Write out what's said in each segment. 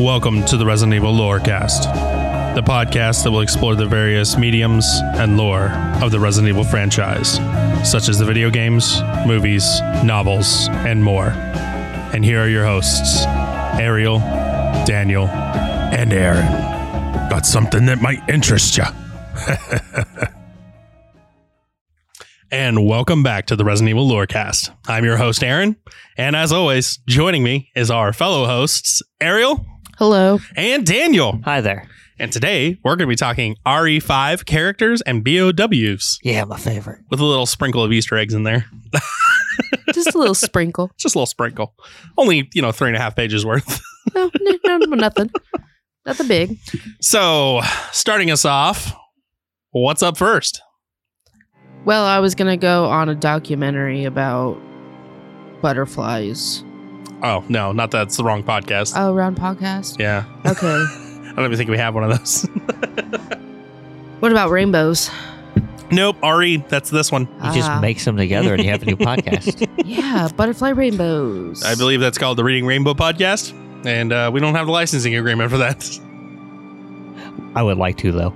Welcome to the Resident Evil Lorecast, the podcast that will explore the various mediums and lore of the Resident Evil franchise, such as the video games, movies, novels, and more. And here are your hosts, Ariel, Daniel, and Aaron. Got something that might interest you. and welcome back to the Resident Evil Lorecast. I'm your host, Aaron, and as always, joining me is our fellow hosts, Ariel Hello. and Daniel. Hi there. And today we're going to be talking RE5 characters and BOWs Yeah, my favorite. with a little sprinkle of Easter eggs in there. Just a little sprinkle. Just a little sprinkle. Only, you know, three and a half pages worth. No, no, no, nothing. Nothing big. So, starting us off, what's up first? Well, I was going to go on a documentary about butterflies. Oh, no, not that's the wrong podcast. Oh, round podcast? yeah. Okay. I don't even think we have one of those. what about rainbows? nope, Ari, that's this one. You just Ah. mix them together and you have a new podcast. Yeah, butterfly rainbows. I believe that's called the Reading Rainbow Podcast. And uh, we don't have the licensing agreement for that. I would like to though.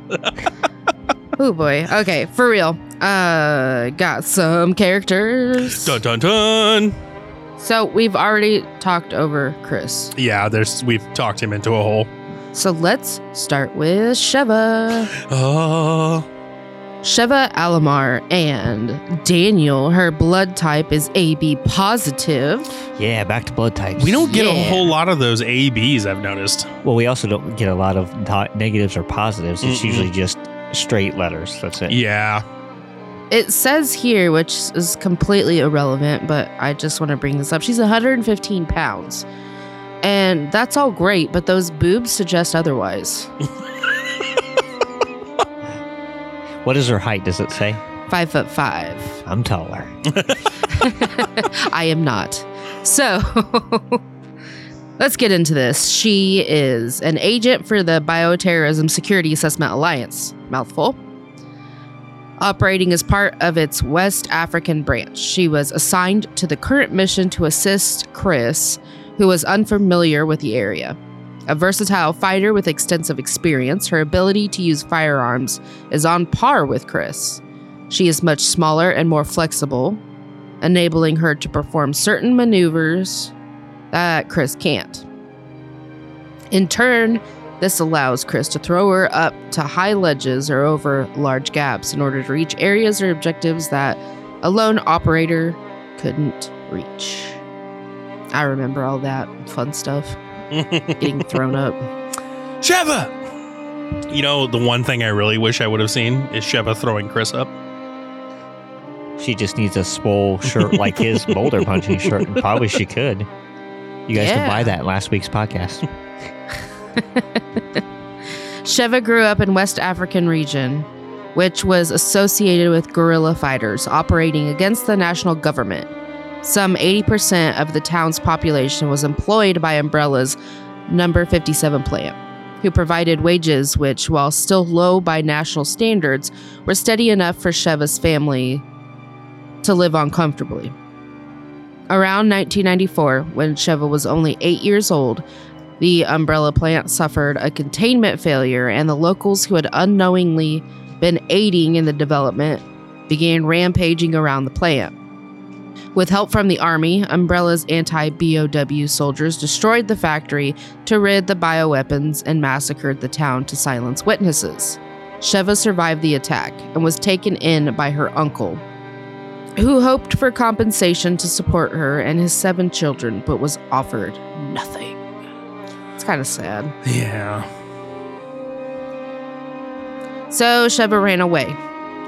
Oh boy. Okay, for real. Uh got some characters. Dun dun dun. So we've already talked over Chris. Yeah, there's we've talked him into a hole. So let's start with Sheva. Oh, Sheva Alomar and Daniel, her blood type is AB positive. Yeah, back to blood types. we don't get a whole lot of those ABs. I've noticed. Well, we also don't get a lot of negatives or positives. It's Mm-mm. usually just straight letters. That's it. Yeah, It says here, which is completely irrelevant, but I just want to bring this up. She's 115 pounds. And that's all great, but those boobs suggest otherwise. What is her height? Does it say? Five foot five. I'm taller. I am not. So let's get into this. She is an agent for the Bioterrorism Security Assessment Alliance, mouthful, operating as part of its West African branch. She was assigned to the current mission to assist Chris, who was unfamiliar with the area. A versatile fighter with extensive experience, her ability to use firearms is on par with Chris. She is much smaller and more flexible, enabling her to perform certain maneuvers that Chris can't. In turn, this allows Chris to throw her up to high ledges or over large gaps in order to reach areas or objectives that a lone operator couldn't reach. I remember all that fun stuff getting thrown up. Sheva. You know, the one thing I really wish I would have seen is Sheva throwing Chris up. She just needs a swole shirt like his boulder punching shirt. And probably she could. You guys Yeah. can buy that in last week's podcast. Sheva grew up in West African region, which was associated with guerrilla fighters operating against the national government. Some 80% of the town's population was employed by Umbrella's number 57 plant, who provided wages which, while still low by national standards, were steady enough for Sheva's family to live on comfortably. Around 1994, when Sheva was only eight years old, the umbrella plant suffered a containment failure, and the locals who had unknowingly been aiding in the development began rampaging around the plant. With help from the army, Umbrella's anti BOW soldiers destroyed the factory to rid the bioweapons and massacred the town to silence witnesses. Sheva survived the attack and was taken in by her uncle, who hoped for compensation to support her and his seven children, but was offered nothing. Kind of sad. Yeah. So Sheva ran away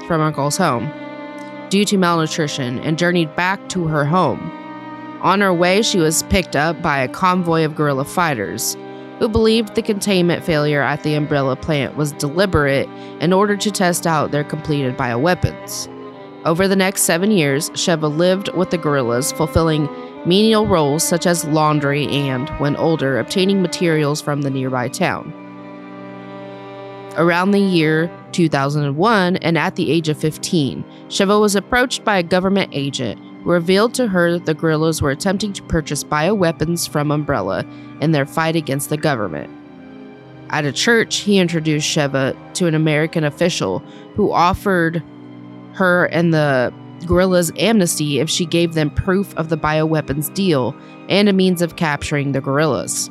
from Uncle's home due to malnutrition and journeyed back to her home. On her way, she was picked up by a convoy of guerrilla fighters who believed the containment failure at the umbrella plant was deliberate in order to test out their completed bioweapons. Over the next seven years, Sheva lived with the guerrillas, fulfilling menial roles such as laundry and, when older, obtaining materials from the nearby town. Around the year 2001, and at the age of 15, Sheva was approached by a government agent who revealed to her that the guerrillas were attempting to purchase bioweapons from Umbrella in their fight against the government. At a church, he introduced Sheva to an American official who offered her and the guerrillas amnesty if she gave them proof of the bioweapons deal and a means of capturing the guerrillas.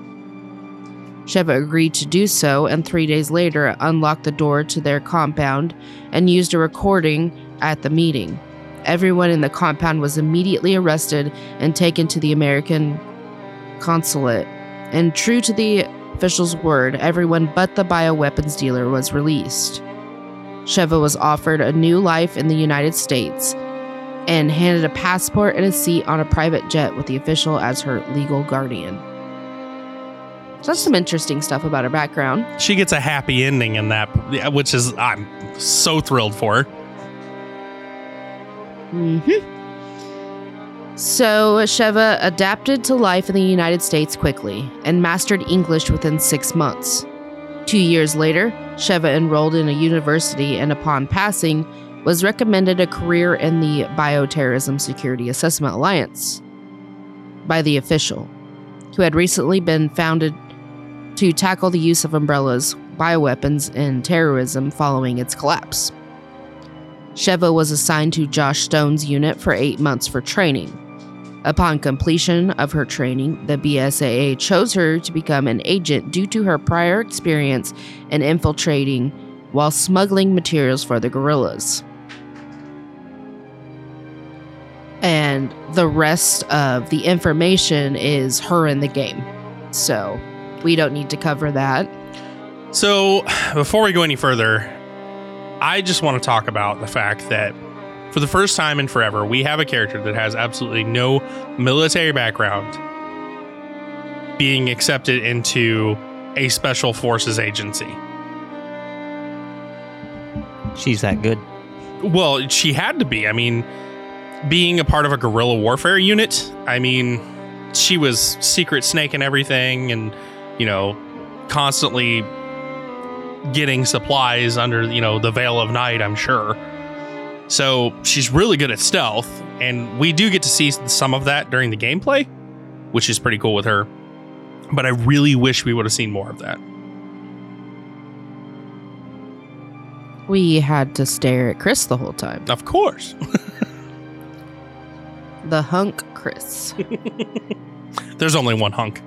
Sheva agreed to do so, and three days later unlocked the door to their compound and used a recording at the meeting. Everyone in the compound was immediately arrested and taken to the American consulate. And true to the official's word, everyone but the bioweapons dealer was released. Sheva was offered a new life in the United States and handed a passport and a seat on a private jet with the official as her legal guardian. So that's some interesting stuff about her background. She gets a happy ending in that, which is, I'm so thrilled for. hmm So Sheva adapted to life in the United States quickly and mastered English within six months. Two years later, Sheva enrolled in a university and, upon passing, was recommended a career in the Bioterrorism Security Assessment Alliance by the official, who had recently been founded to tackle the use of umbrellas, bioweapons, and terrorism following its collapse. Sheva was assigned to Josh Stone's unit for eight months for training. Upon completion of her training, the BSAA chose her to become an agent due to her prior experience in infiltrating while smuggling materials for the guerrillas. And the rest of the information is her in the game. So we don't need to cover that. So, before we go any further, I just want to talk about the fact that for the first time in forever, we have a character that has absolutely no military background being accepted into a special forces agency. She's that good. Well, she had to be. I mean, being a part of a guerrilla warfare unit, I mean, she was secret snake and everything, and, you know, constantly getting supplies under, you know, the veil of night, I'm sure. So she's really good at stealth, and we do get to see some of that during the gameplay, which is pretty cool with her. But I really wish we would have seen more of that. We had to stare at Chris the whole time. Of course. The hunk Chris. There's only one hunk.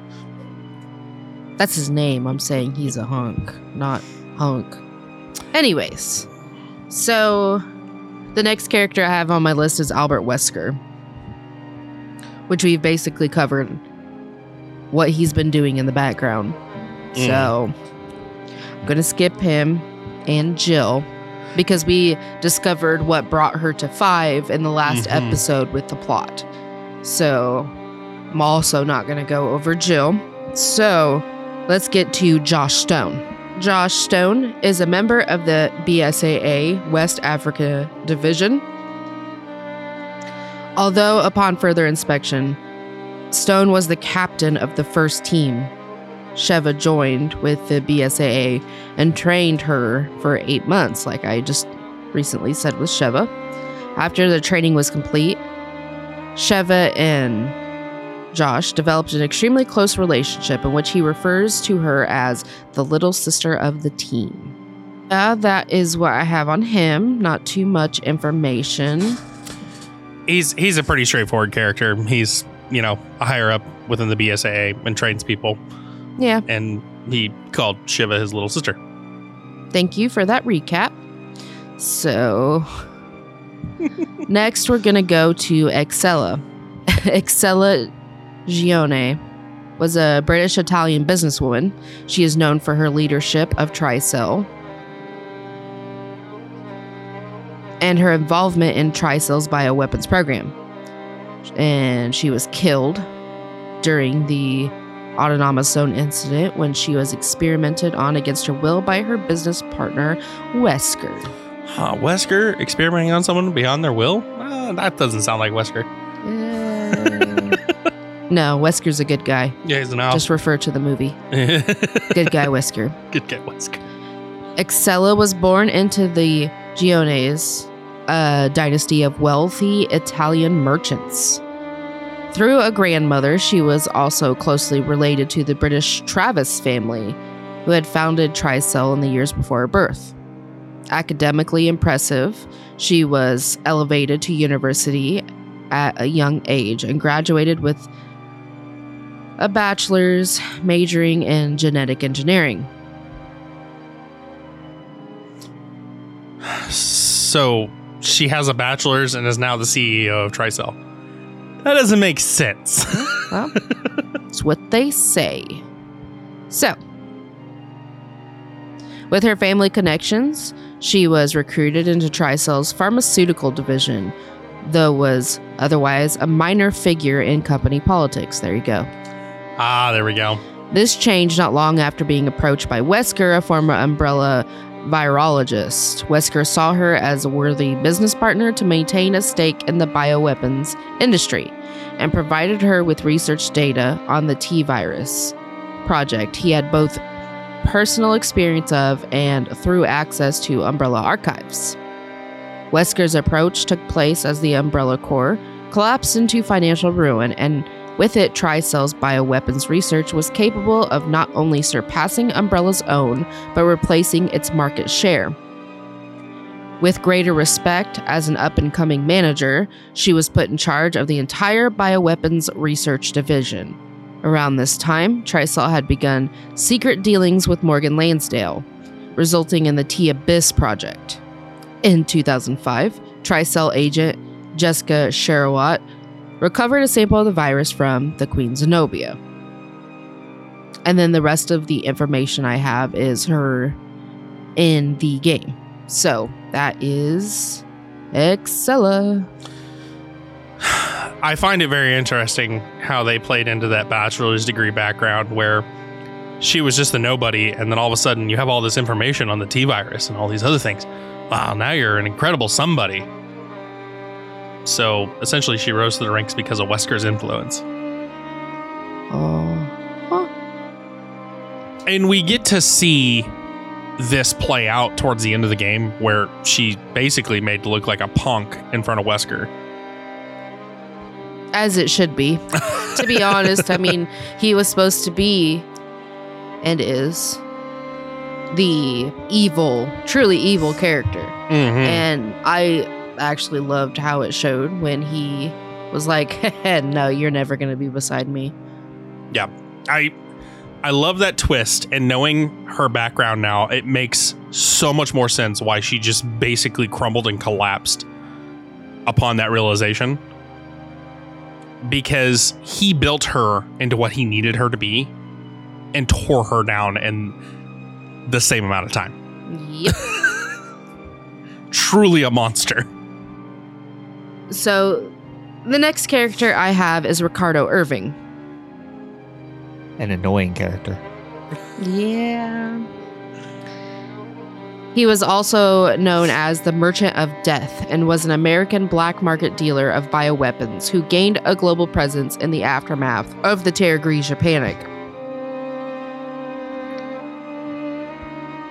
That's his name. I'm saying he's a hunk, not hunk. Anyways, so the next character I have on my list is Albert Wesker, which we've basically covered what he's been doing in the background. Mm. So I'm going to skip him and Jill because we discovered what brought her to five in the last Mhm. episode with the plot. So I'm also not going to go over Jill. So let's get to Josh Stone. Josh Stone is a member of the BSAA West Africa Division. Although, upon further inspection, Stone was the captain of the first team, Sheva joined with the BSAA and trained her for eight months, like I just recently said with Sheva. After the training was complete, Sheva and Josh developed an extremely close relationship in which he refers to her as the little sister of the team. Uh, that is what I have on him. Not too much information. He's he's a pretty straightforward character. He's you know a higher up within the BSAA and trains people, Yeah, and he called Sheva his little sister. thank you for that recap. So, next we're going to go to Excella. Excella Gionne was a British Italian businesswoman. She is known for her leadership of Tricell and her involvement in Tricell's bioweapons program. And she was killed during the autonomous zone incident when she was experimented on against her will by her business partner, Wesker. Huh, Wesker experimenting on someone beyond their will? Uh, that doesn't sound like Wesker. Uh, no, Wesker's a good guy. Yeah, he's an owl. Just refer to the movie. Good Good guy, Wesker. Good guy, Wesker. Excella was born into the Gionnes, a dynasty of wealthy Italian merchants. Through a grandmother, she was also closely related to the British Travis family, who had founded Tricell in the years before her birth. Academically impressive, she was elevated to university at a young age and graduated with a bachelor's majoring in genetic engineering. So she has a bachelor's and is now the CEO of Tricell. That doesn't make sense. Well, it's what they say. So, with her family connections, she was recruited into Tricell's pharmaceutical division, though was otherwise a minor figure in company politics. There you go. ah, there we go. This changed not long after being approached by Wesker, a former Umbrella virologist. Wesker saw her as a worthy business partner to maintain a stake in the bioweapons industry and provided her with research data on the T virus project he had both personal experience of and through access to Umbrella archives. Wesker's approach took place as the Umbrella Corps collapsed into financial ruin and with it, Tricell's bioweapons research was capable of not only surpassing Umbrella's own, but replacing its market share. With greater respect as an up and coming manager, she was put in charge of the entire bioweapons research division. Around this time, Tricell had begun secret dealings with Morgan Lansdale, resulting in the T Abyss project. In 2005, Tricell agent Jessica Sherawat recovered a sample of the virus from the Queen Zenobia. And then the rest of the information I have is her in the game. So that is Excella. I find it very interesting how they played into that bachelor's degree background where she was just a nobody, and then all of a sudden you have all this information on the T virus and all these other things. Wow, now you're an incredible somebody. So essentially, she rose to the ranks because of Wesker's influence. Oh, huh. And we get to see this play out towards the end of the game where she basically made to look like a punk in front of Wesker. as it should be. to be honest, I mean, he was supposed to be and is the evil, truly evil character. Mm-hmm. And I actually loved how it showed when he was like, "No, you're never going to be beside me." Yeah. I I love that twist and knowing her background now, it makes so much more sense why she just basically crumbled and collapsed upon that realization. Because he built her into what he needed her to be and tore her down in the same amount of time. Yep. Truly a monster. So, the next character I have is Ricardo Irving. An annoying character. Yeah. He was also known as the Merchant of Death and was an American black market dealer of bioweapons who gained a global presence in the aftermath of the Terra Grigia panic.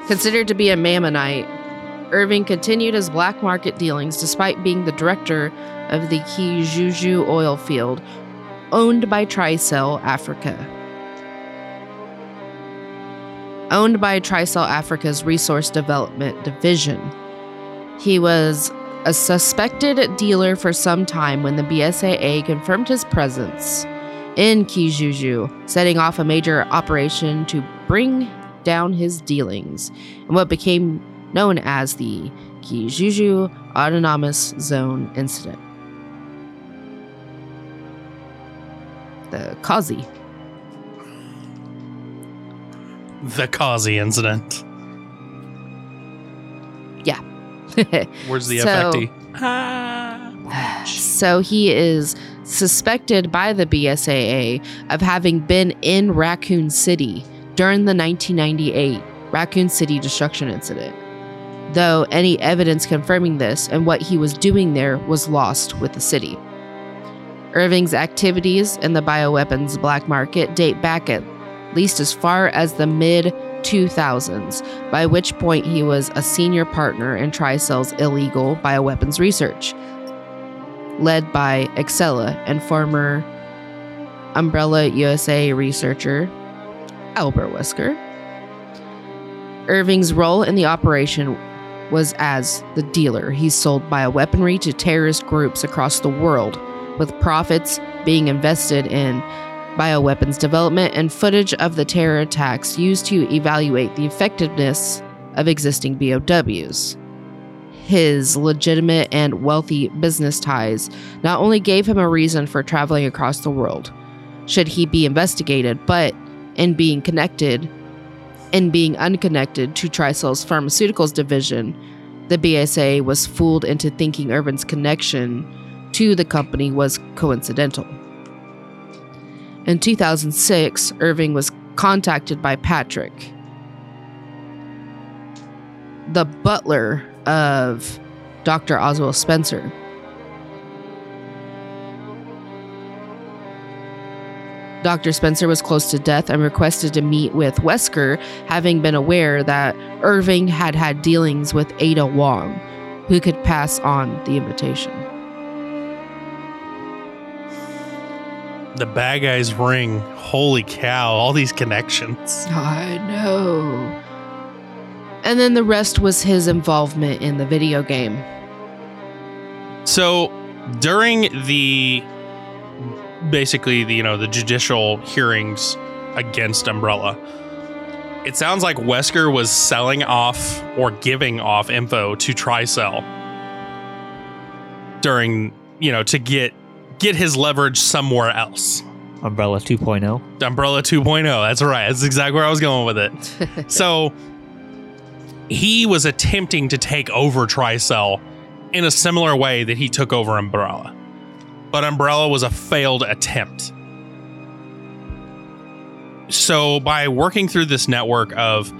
Considered to be a Mammonite, Irving continued his black market dealings despite being the director of the Kijuju oil field owned by Tricell Africa. Owned by Tricell Africa's Resource Development Division. He was a suspected dealer for some time when the BSAA confirmed his presence in Kijuju, setting off a major operation to bring down his dealings and what became known as the Kijuju Autonomous Zone Incident. The Kazi. The Kazi incident. Yeah. Where's the So- FFT? So he is suspected by the BSAA of having been in Raccoon City during the 1998 Raccoon City destruction incident. Though any evidence confirming this and what he was doing there was lost with the city. Irving's activities in the bioweapons black market date back at least as far as the mid 2000s, by which point he was a senior partner in Tricell's illegal bioweapons research led by Excella and former Umbrella USA researcher Albert Wesker. Irving's role in the operation was as the dealer. He sold bioweaponry to terrorist groups across the world, with profits being invested in bioweapons development and footage of the terror attacks used to evaluate the effectiveness of existing BOWs his legitimate and wealthy business ties not only gave him a reason for traveling across the world, should he be investigated, but in being connected, in being unconnected to Tricell's pharmaceuticals division, the BSA was fooled into thinking Irving's connection to the company was coincidental. In 2006, Irving was contacted by Patrick, the butler of Dr. Ozwell Spencer. Dr. Spencer was close to death and requested to meet with Wesker, having been aware that Irving had had dealings with Ada Wong, who could pass on the invitation. The bad guy's ring. Holy cow! All these connections. I know. And then the rest was his involvement in the video game. So during the basically the you know the judicial hearings against Umbrella, it sounds like Wesker was selling off or giving off info to Tricell during you know to get get his leverage somewhere else. Umbrella 2.0. Umbrella 2.0. That's right. That's exactly where I was going with it. so he was attempting to take over Tricell in a similar way that he took over Umbrella. But Umbrella was a failed attempt. So by working through this network of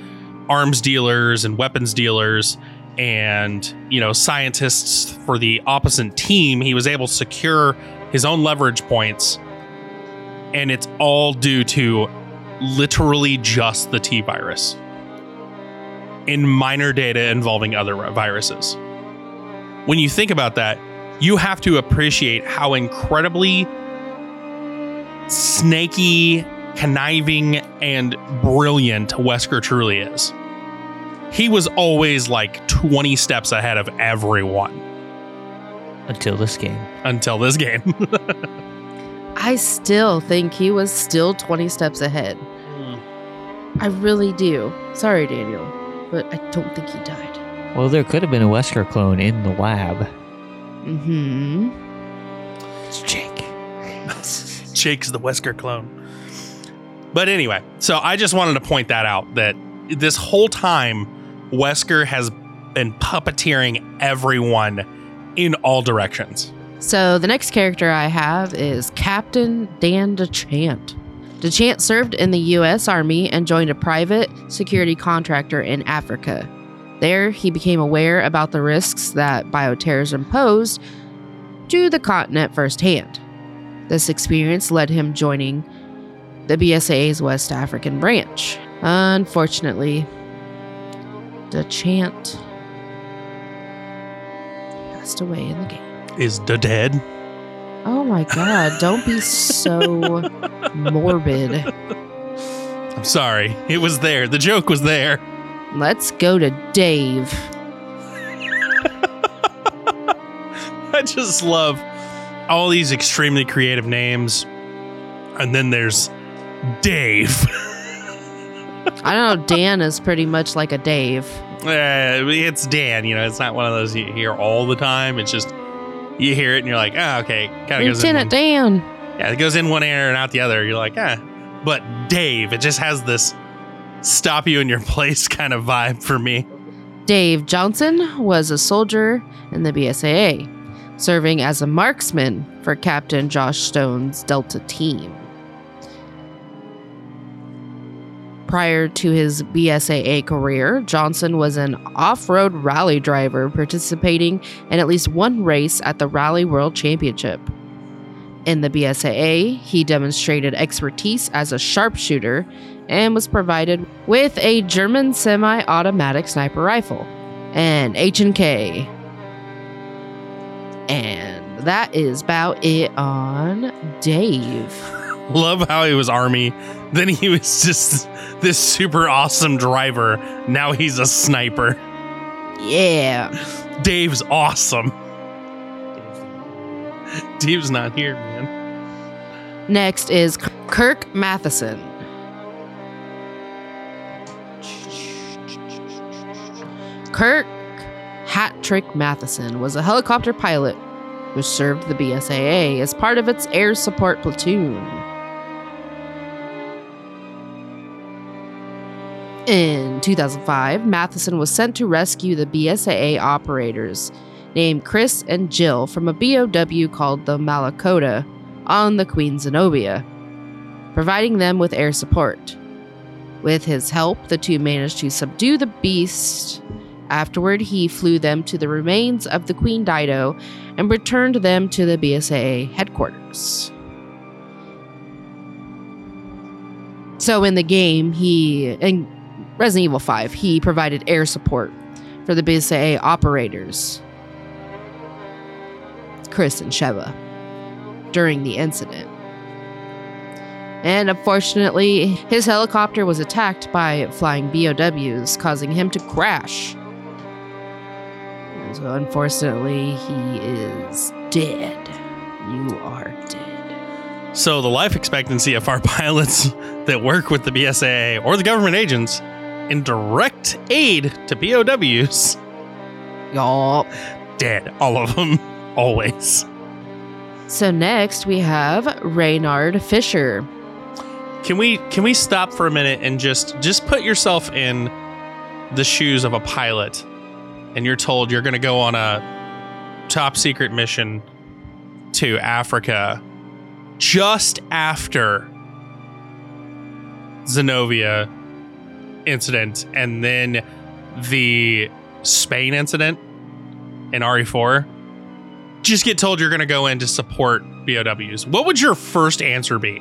arms dealers and weapons dealers and, you know, scientists for the opposite team, he was able to secure his own leverage points. And it's all due to literally just the T virus in minor data involving other viruses. When you think about that, you have to appreciate how incredibly snaky, conniving, and brilliant Wesker truly is. He was always like 20 steps ahead of everyone Until this game. until this game. I still think he was still 20 steps ahead. Hmm. I really do. Sorry, Daniel, but I don't think he died. Well, there could have been a Wesker clone in the lab. Mm-hmm. It's Jake. Jake's the Wesker clone. But anyway, so I just wanted to point that out that this whole time, Wesker has been puppeteering everyone in all directions. So the next character I have is Captain Dan DeChant. DeChant served in the U.S. Army and joined a private security contractor in Africa. There, he became aware about the risks that bioterrorism posed to the continent firsthand. This experience led him joining the BSAA's West African branch. Unfortunately, Dechant passed away in the game. Is the dead? Oh my god, don't be so morbid. I'm sorry. It was there. The joke was there. Let's go to Dave. I just love all these extremely creative names. And then there's Dave. I don't know, Dan is pretty much like a Dave. Uh, it's Dan, you know, it's not one of those you hear all the time. It's just you hear it and you're like, ah, okay. Kind of goes in. One, Dan. yeah, it goes in one ear and out the other. You're like, ah. But Dave, it just has this stop you in your place kind of vibe for me. Dave Johnson was a soldier in the BSAA, serving as a marksman for Captain Josh Stone's Delta team. Prior to his BSAA career, Johnson was an off road rally driver participating in at least one race at the Rally World Championship. In the BSAA, he demonstrated expertise as a sharpshooter and was provided with a German semi-automatic sniper rifle, an H&K. And that is about it on Dave. Love how he was army. Then he was just this super awesome driver. Now he's a sniper. Yeah. Dave's awesome. Dave's not here, man. Next is Kirk Mathison. Kirk Hattrick Mathison was a helicopter pilot who served the BSAA as part of its air support platoon. In 2005, Mathison was sent to rescue the BSAA operators named Chris and Jill from a BOW called the Malacoda on the Queen Zenobia, providing them with air support. With his help, the two managed to subdue the beast. Afterward, he flew them to the remains of the Queen Dido and returned them to the BSAA headquarters. So in the game, he in Resident Evil 5, he provided air support for the BSAA operators, Chris and Sheva, during the incident. And unfortunately, his helicopter was attacked by flying BOWs, causing him to crash. So, unfortunately, he is dead. You are dead. So the life expectancy of our pilots that work with the BSAA or the government agents in direct aid to POWs, Y'all. dead. All of them. Always. So, next we have Reynard Fisher. Can we can we stop for a minute and just just put yourself in the shoes of a pilot and you're told you're going to go on a top secret mission to Africa just after Zenobia incident and then the Spain incident in RE4 just get told you're going to go in to support BOWs. What would your first answer be?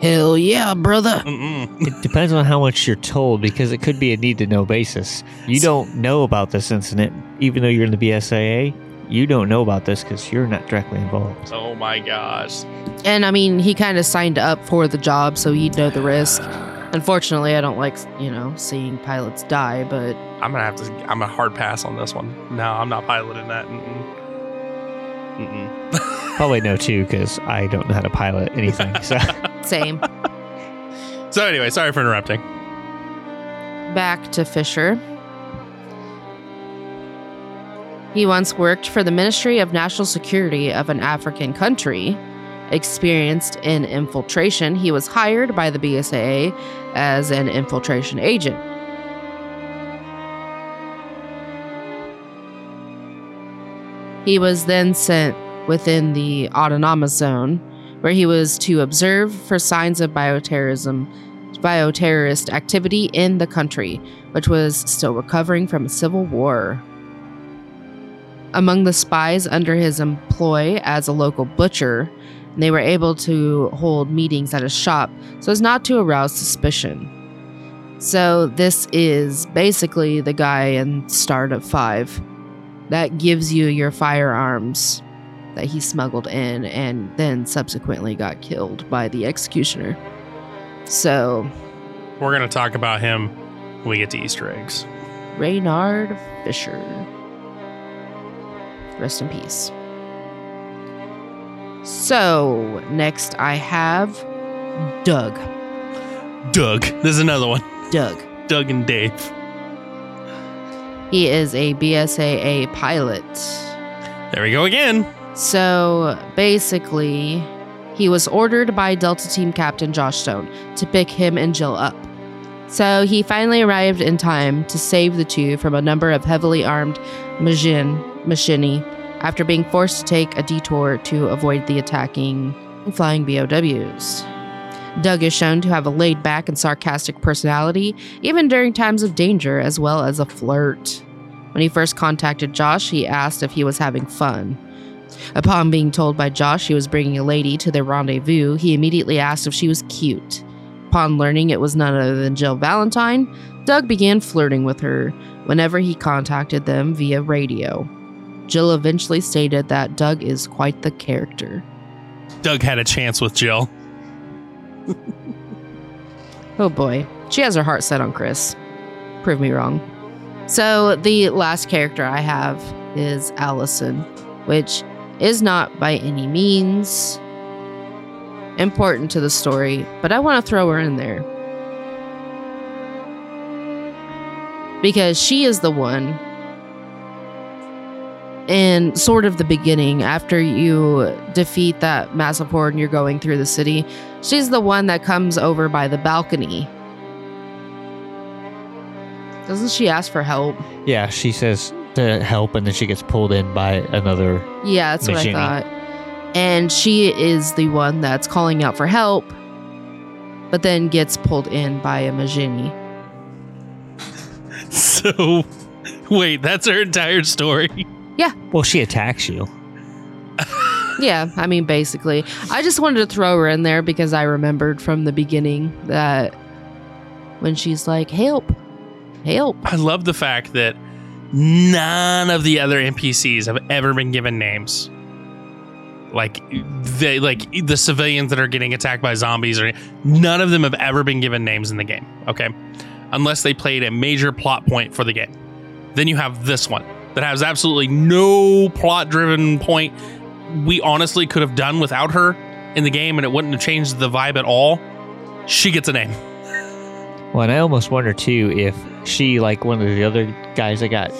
Hell yeah, brother. Mm-mm. It depends on how much you're told because it could be a need to know basis. You don't know about this incident, even though you're in the BSAA. You don't know about this because you're not directly involved. Oh my gosh. And I mean, he kind of signed up for the job, so he'd know the risk. Unfortunately, I don't like, you know, seeing pilots die, but I'm gonna have to. I'm a hard pass on this one. No, I'm not piloting that. Mm-mm. Mm-mm. Probably no too because I don't know how to pilot anything. So same. So anyway, sorry for interrupting. Back to Fisher. He once worked for the Ministry of National Security of an African country. Experienced in infiltration, he was hired by the BSAA as an infiltration agent. He was then sent within the autonomous zone, where he was to observe for signs of bioterrorism bioterrorist activity in the country, which was still recovering from a civil war. Among the spies under his employ as a local butcher, they were able to hold meetings at his shop so as not to arouse suspicion. So, this is basically the guy in Start of 5 that gives you your firearms that he smuggled in and then subsequently got killed by the executioner. So, We're going to talk about him when we get to Easter eggs. Reynard Fisher. Rest in peace. So, next I have Doug. Doug. There's another one. Doug. Doug and Dave. He is a BSAA pilot. There we go again. So basically, he was ordered by Delta Team Captain Josh Stone to pick him and Jill up. So he finally arrived in time to save the two from a number of heavily armed Majin, Majini after being forced to take a detour to avoid the attacking flying BOWs. Doug is shown to have a laid back and sarcastic personality, even during times of danger, as well as a flirt. When he first contacted Josh, he asked if he was having fun. Upon being told by Josh he was bringing a lady to their rendezvous, he immediately asked if she was cute. Upon learning it was none other than Jill Valentine, Doug began flirting with her whenever he contacted them via radio. Jill eventually stated that Doug is quite the character. Doug had a chance with Jill. Oh boy, she has her heart set on Chris. Prove me wrong. So, the last character I have is Allison, which is not by any means important to the story, but I want to throw her in there. Because she is the one in sort of the beginning, after you defeat that massive horde and you're going through the city, she's the one that comes over by the balcony. Doesn't she ask for help? Yeah, she says to help, and then she gets pulled in by another. Yeah, that's what I thought. And she is the one that's calling out for help, but then gets pulled in by a Majini. So, wait, that's her entire story. Yeah. Well, she attacks you. Yeah, I mean, basically. I just wanted to throw her in there because I remembered from the beginning that when she's like, help, help. I love the fact that none of the other NPCs have ever been given names. Like they like the civilians that are getting attacked by zombies or none of them have ever been given names in the game. Okay. Unless they played a major plot point for the game. Then you have this one that has absolutely no plot driven point. We honestly could have done without her in the game and it wouldn't have changed the vibe at all. She gets a name. Well, and I almost wonder too if she, like one of the other guys that got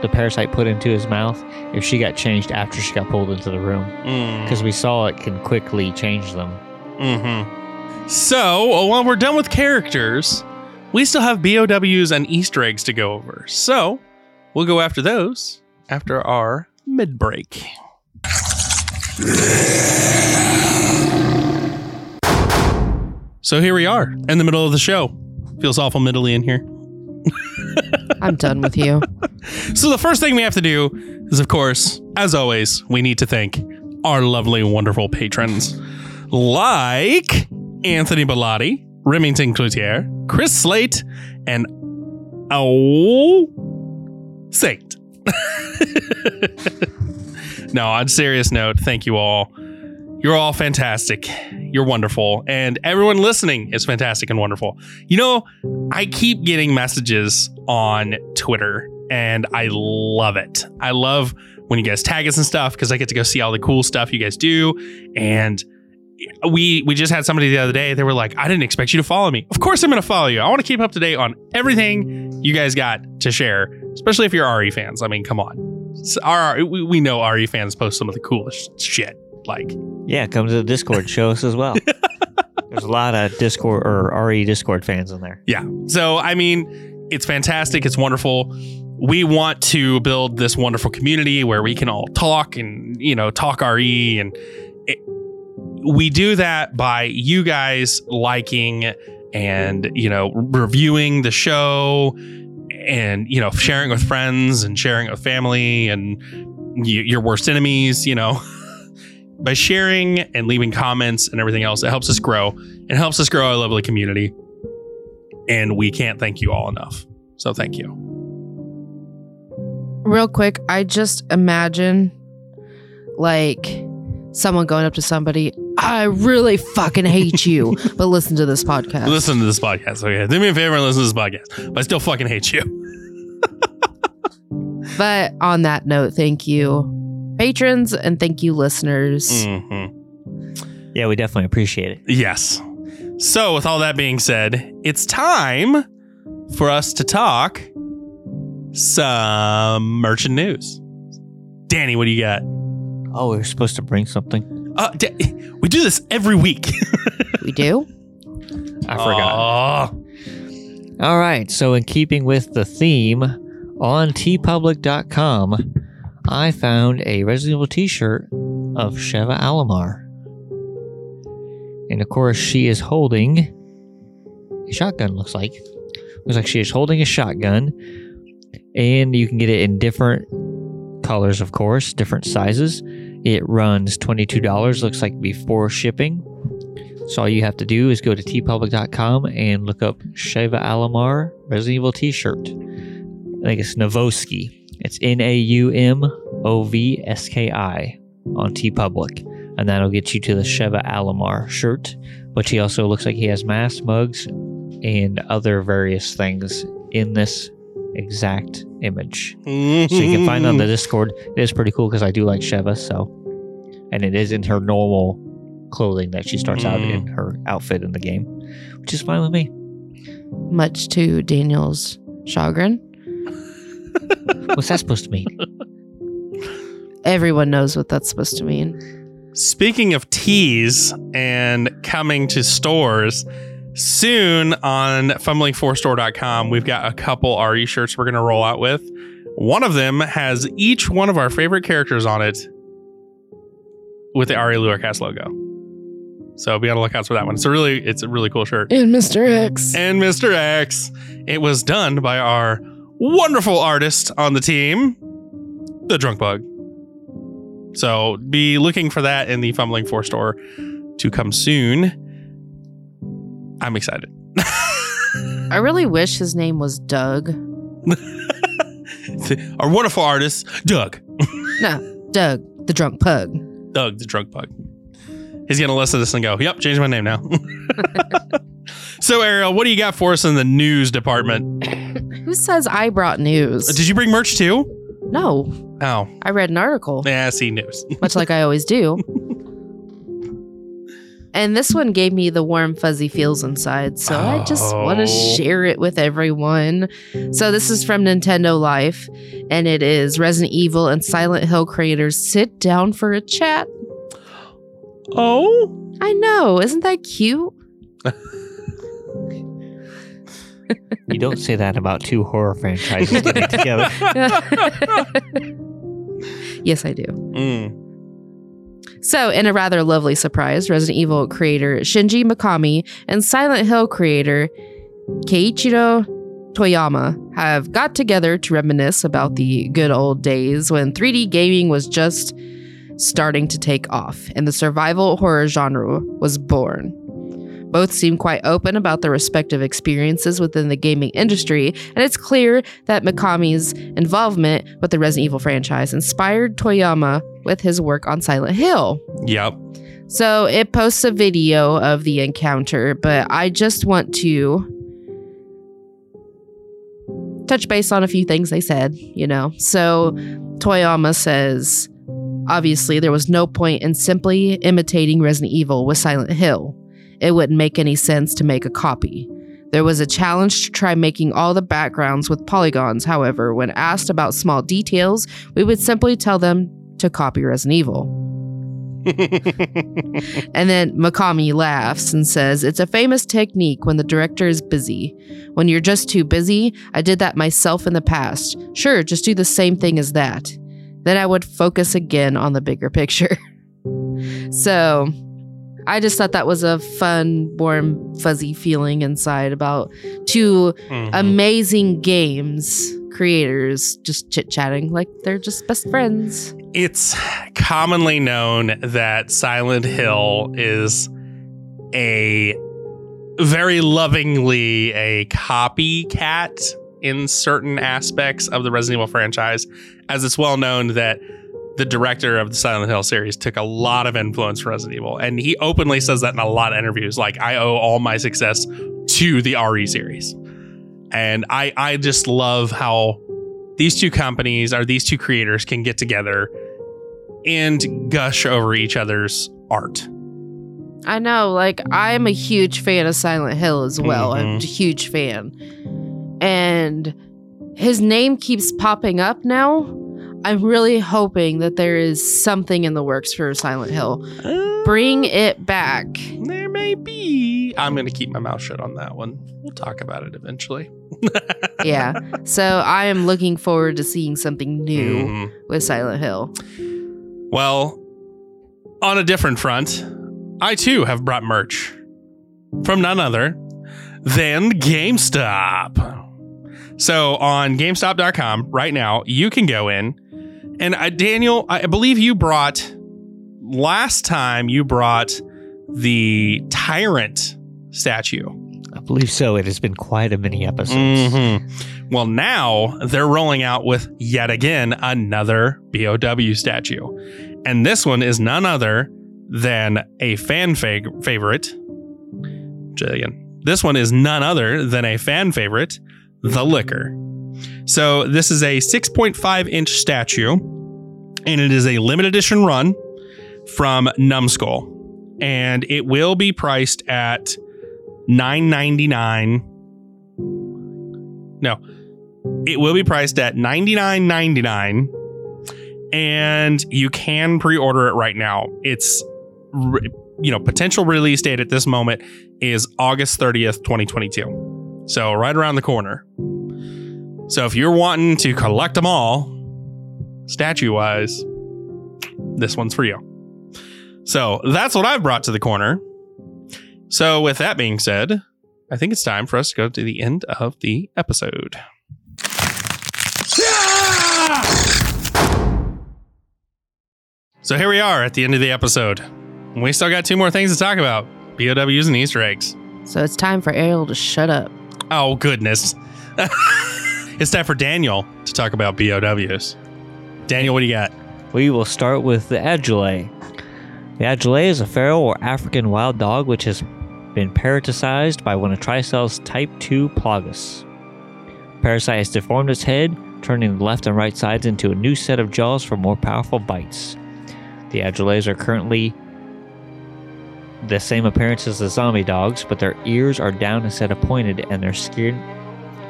the parasite put into his mouth, if she got changed after she got pulled into the room, Mm. because we saw it can quickly change them. Mm-hmm. So, uh, while we're done with characters, we still have BOWs and Easter eggs to go over. So, we'll go after those after our mid break. So here we are in the middle of the show. Feels awful middly in here. I'm done with you. So the first thing we have to do is, of course, as always, we need to thank our lovely, wonderful patrons like Anthony Bellotti, Remington Cloutier, Chris Slate, and Oh Saint. no, on serious note, thank you all. You're all fantastic. You're wonderful. And everyone listening is fantastic and wonderful. You know, I keep getting messages on Twitter and I love it. I love when you guys tag us and stuff because I get to go see all the cool stuff you guys do. And we we just had somebody the other day. They were like, "I didn't expect you to follow me." Of course, I'm going to follow you. I want to keep up to date on everything you guys got to share, especially if you're RE fans. I mean, come on, our, we, we know RE fans post some of the coolest shit. Like, Yeah, come to the Discord, show us as well. There's a lot of Discord or RE Discord fans in there. Yeah. So, I mean, it's fantastic. It's wonderful. We want to build this wonderful community where we can all talk and, you know, talk RE. And it, we do that by you guys liking and you know reviewing the show and you know sharing with friends and sharing with family and y- your worst enemies you know by sharing and leaving comments and everything else it helps us grow. And helps us grow our lovely community. And we can't thank you all enough. So thank you. Real quick, I just imagine like someone going up to somebody, I really fucking hate you, but listen to this podcast. listen to this podcast okay? Do me a favor and listen to this podcast but i still fucking hate you. But on that note, thank you, patrons, and thank you, listeners. Mhm. Yeah, we definitely appreciate it. Yes. So, with all that being said, it's time for us to talk some merchant news. Danny, what do you got? Oh, we are supposed to bring something. Uh, Da- we do this every week. We do? I forgot. Oh, All right. So, in keeping with the theme, on teepublic.com, I found a Resident Evil t shirt of Sheva Alomar. And of course, she is holding a shotgun, looks like. Looks like she is holding a shotgun. And you can get it in different colors, of course, different sizes. It runs $22, looks like before shipping. So all you have to do is go to teepublic.com and look up Sheva Alomar Resident Evil t-shirt. I think it's Navoski. It's N A U M O V S K I on T Public, And that'll get you to the Sheva Alomar shirt. But he also looks like he has masks, mugs, and other various things in this exact image. So you can find on the mm-hmm. Discord. It is pretty cool because I do like Sheva, so and it is in her normal clothing that she starts out in mm. her outfit in the game, which is fine with me. Much to Daniel's chagrin. What's that supposed to mean? Everyone knows what that's supposed to mean. Speaking of tees and coming to stores, soon on fumbling4store.com, we've got a couple RE shirts we're going to roll out with. One of them has each one of our favorite characters on it with the RE Lurecast logo. So be on the lookout for that one. It's a really it's a really cool shirt. And Mr. X. And Mr. X. It was done by our wonderful artist on the team, the Drunk Bug. So be looking for that in the Fumbling 4 store to come soon. I'm excited. I really wish his name was Doug. our wonderful artist, Doug. No, Doug, the drunk pug. Doug, the drunk bug. He's going to listen to this and go, yep, change my name now. so, Ariel, what do you got for us in the news department? Who says I brought news? Did you bring merch too? no, Oh, I read an article, yeah, see news. much like I always do. And this one gave me the warm, fuzzy feels inside. So I just want to Oh. share it with everyone. So this is from Nintendo Life, and it is Resident Evil and Silent Hill creators sit down for a chat. Oh, I know. Isn't that cute? You don't say that about two horror franchises getting together. yes, I do. Mm. So, in a rather lovely surprise, Resident Evil creator Shinji Mikami and Silent Hill creator Keiichiro Toyama have got together to reminisce about the good old days when 3D gaming was just starting to take off and the survival horror genre was born. Both seem quite open about their respective experiences within the gaming industry, and it's clear that Mikami's involvement with the Resident Evil franchise inspired Toyama with his work on Silent Hill. Yep. So it posts a video of the encounter, but I just want to touch base on a few things they said, you know. So Toyama says, obviously, there was no point in simply imitating Resident Evil with Silent Hill. It wouldn't make any sense to make a copy. There was a challenge to try making all the backgrounds with polygons. However, when asked about small details, we would simply tell them to copy Resident Evil. And then Mikami laughs and says, It's a famous technique when the director is busy. When you're just too busy, I did that myself in the past. Sure, just do the same thing as that. Then I would focus again on the bigger picture. so, I just thought that was a fun, warm, fuzzy feeling inside about two Mhm. amazing games creators just chit chatting like they're just best friends. it's commonly known that Silent Hill is a very lovingly a copycat in certain aspects of the Resident Evil franchise, as it's well known that the director of the Silent Hill series took a lot of influence from Resident Evil, and he openly says that in a lot of interviews. Like, I owe all my success to the RE series, and I I just love how these two companies or these two creators can get together and gush over each other's art. I know, like I'm a huge fan of Silent Hill as well. I'm Mhm. a huge fan. And his name keeps popping up now. I'm really hoping that there is something in the works for Silent Hill. Bring it back. There may be. I'm going to keep my mouth shut on that one. We'll talk about it eventually. Yeah. so I am looking forward to seeing something new Mhm. with Silent Hill. Well, on a different front, I too have brought merch from none other than GameStop. So on GameStop.com right now, you can go in and uh, Daniel, I believe you brought last time you brought the Tyrant statue. I believe so. It has been quite a many episodes. Mhm. Well, now they're rolling out with yet again another BOW statue. And this one is none other than a fan fag- favorite. Jillian. This one is none other than a fan favorite, the Licker. So this is a 6.5 inch statue, and it is a limited edition run from Numskull. And it will be priced at 9.99 no. It will be priced at $99.99 and you can pre-order it right now. It's you know, potential release date at this moment is August 30th, 2022. So right around the corner. So if you're wanting to collect them all statue-wise, this one's for you. So that's what I've brought to the corner. So with that being said, I think it's time for us to go to the end of the episode. So here we are at the end of the episode. We still got two more things to talk about BOWs and Easter eggs. So it's time for Ariel to shut up. Oh, goodness. it's time for Daniel to talk about BOWs. Daniel, what do you got? We will start with the Adjule. The Adjule is a feral or African wild dog which has been parasitized by one of Tricell's type 2 plagas. Parasite has deformed its head, turning the left and right sides into a new set of jaws for more powerful bites. The Adjules are currently the same appearance as the zombie dogs, but their ears are down instead of pointed, and their skin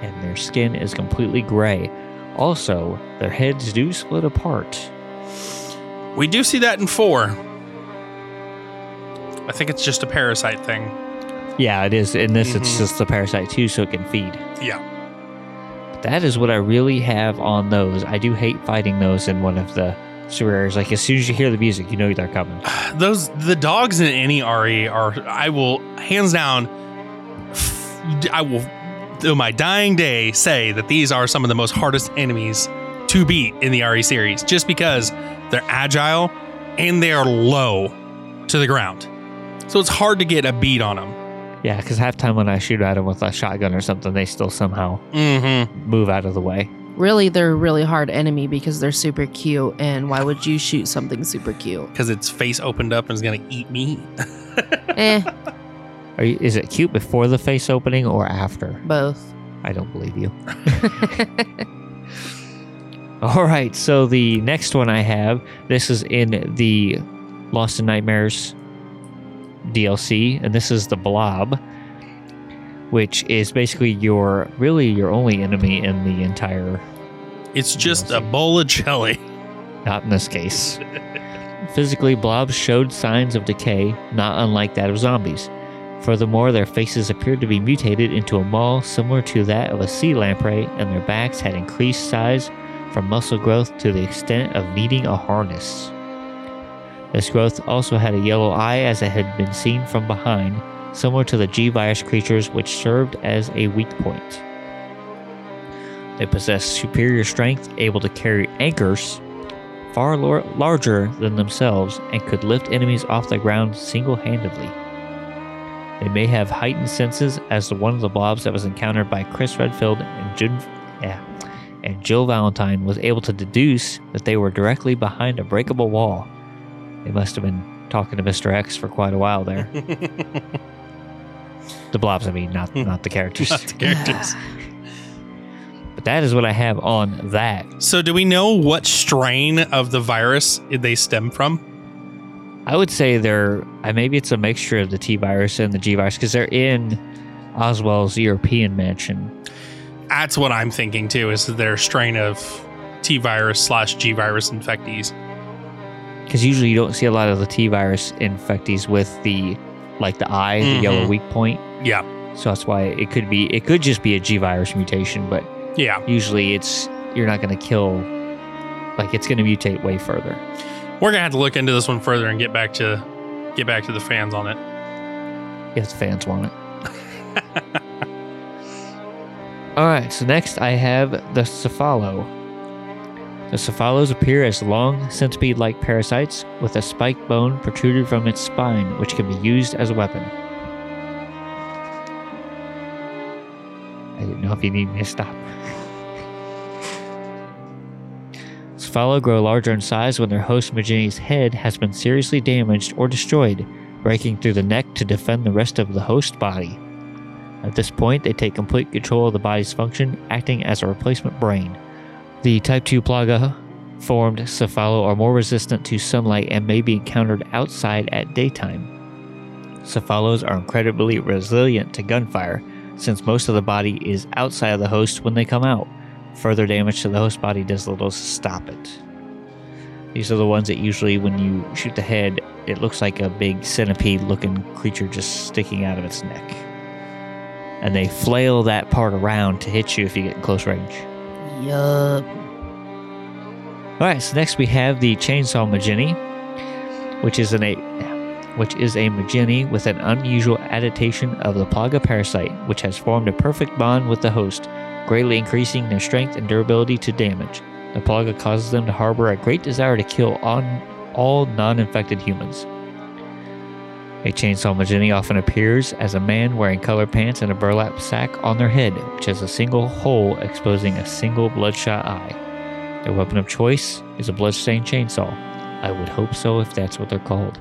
and their skin is completely gray. Also, their heads do split apart. We do see that in four. I think it's just a parasite thing. Yeah, it is. In this, it's Mhm. just the parasite too, so it can feed. Yeah. That is what I really have on those. I do hate fighting those in one of the super rares. Like as soon as you hear the music, you know they're coming. Those the dogs in any RE are I will hands down f- I will to my dying day say that these are some of the most hardest enemies to beat in the RE series just because they're agile and they are low to the ground. So it's hard to get a beat on them. Yeah, because half time when I shoot at them with a shotgun or something, they still somehow Mm-hmm. move out of the way. Really, they're a really hard enemy because they're super cute. And why would you shoot something super cute? Because its face opened up and is gonna eat me. eh, Are you, is it cute before the face opening or after? both. I don't believe you. All right, so the next one I have, this is in the Lost in Nightmares DLC, and this is the Blob, which is basically your really your only enemy in the entire. It's just a bowl of jelly. Not in this case. Physically, blobs showed signs of decay, not unlike that of zombies. Furthermore, their faces appeared to be mutated into a maw similar to that of a sea lamprey, and their backs had increased size from muscle growth to the extent of needing a harness. This growth also had a yellow eye as it had been seen from behind, similar to the G virus creatures which served as a weak point. They possessed superior strength, able to carry anchors far lar- larger than themselves, and could lift enemies off the ground single handedly. They may have heightened senses, as the one of the blobs that was encountered by Chris Redfield and Jim, yeah, and Jill Valentine was able to deduce that they were directly behind a breakable wall. They must have been talking to Mr. X for quite a while there. the blobs, I mean, not not the characters. Not the characters. But that is what I have on that. so, do we know what strain of the virus they stem from? I would say they're maybe it's a mixture of the T virus and the G virus because they're in Ozwell's European mansion. That's what I'm thinking too. Is their strain of T virus slash G virus infectees? Because usually you don't see a lot of the T virus infectees with the like the eye, Mhm. the yellow weak point. Yeah, So that's why it could be it could just be a G virus mutation, but yeah. usually it's you're not going to kill like it's going to mutate way further. We're gonna have to look into this one further and get back to get back to the fans on it. Yes, fans want it. All right, so next I have the cephalo. The cephalos appear as long centipede like parasites with a spiked bone protruded from its spine, which can be used as a weapon. I didn't know if you need me to stop. Cephalo grow larger in size when their host Majini's head has been seriously damaged or destroyed, breaking through the neck to defend the rest of the host body. At this point, they take complete control of the body's function, acting as a replacement brain. The Type 2 Plaga formed cephalo are more resistant to sunlight and may be encountered outside at daytime. Cephalos are incredibly resilient to gunfire, since most of the body is outside of the host when they come out. Further damage to the host body does little to stop it. These are the ones that usually, when you shoot the head, it looks like a big centipede looking creature just sticking out of its neck. And they flail that part around to hit you if you get in close range. Yup. Alright, so next we have the Chainsaw Majini, which is an a which is a Majini with an unusual adaptation of the Plaga parasite, which has formed a perfect bond with the host, greatly increasing their strength and durability to damage. The Plaga causes them to harbor a great desire to kill on all non-infected humans. A chainsaw Majini often appears as a man wearing colored pants and a burlap sack on their head, which has a single hole exposing a single bloodshot eye. Their weapon of choice is a bloodstained chainsaw. I would hope so if that's what they're called,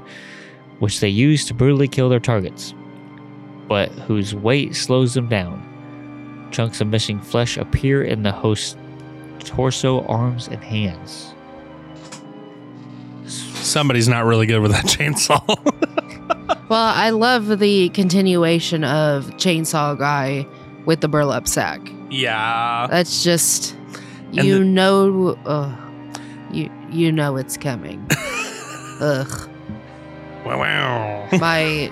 which they use to brutally kill their targets, but whose weight slows them down. Chunks of missing flesh appear in the host's torso, arms, and hands. Somebody's not really good with that chainsaw. Well, I love the continuation of Chainsaw Guy with the burlap sack. yeah. That's just you the- know uh, you you know it's coming. Ugh. Wow. wow. My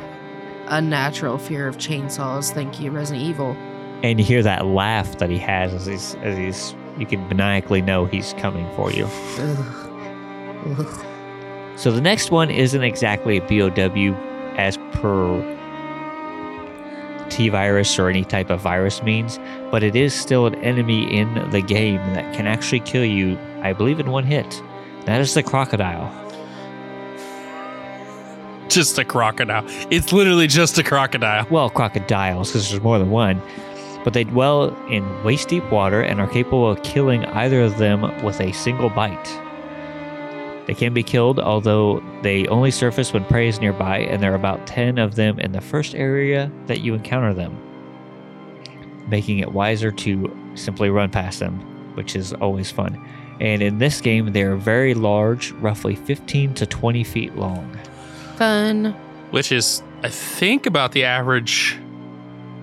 unnatural fear of chainsaws. Thank you, Resident Evil. And you hear that laugh that he has as he's, as he's you can maniacally know he's coming for you. So the next one isn't exactly a BOW as per T virus or any type of virus means, but it is still an enemy in the game that can actually kill you, I believe, in one hit. That is the crocodile. Just a crocodile. It's literally just a crocodile. Well, crocodiles, because there's more than one. But they dwell in waist deep water and are capable of killing either of them with a single bite. They can be killed, although they only surface when prey is nearby, and there are about 10 of them in the first area that you encounter them, making it wiser to simply run past them, which is always fun. And in this game, they are very large, roughly 15 to 20 feet long. Fun. Which is, I think, about the average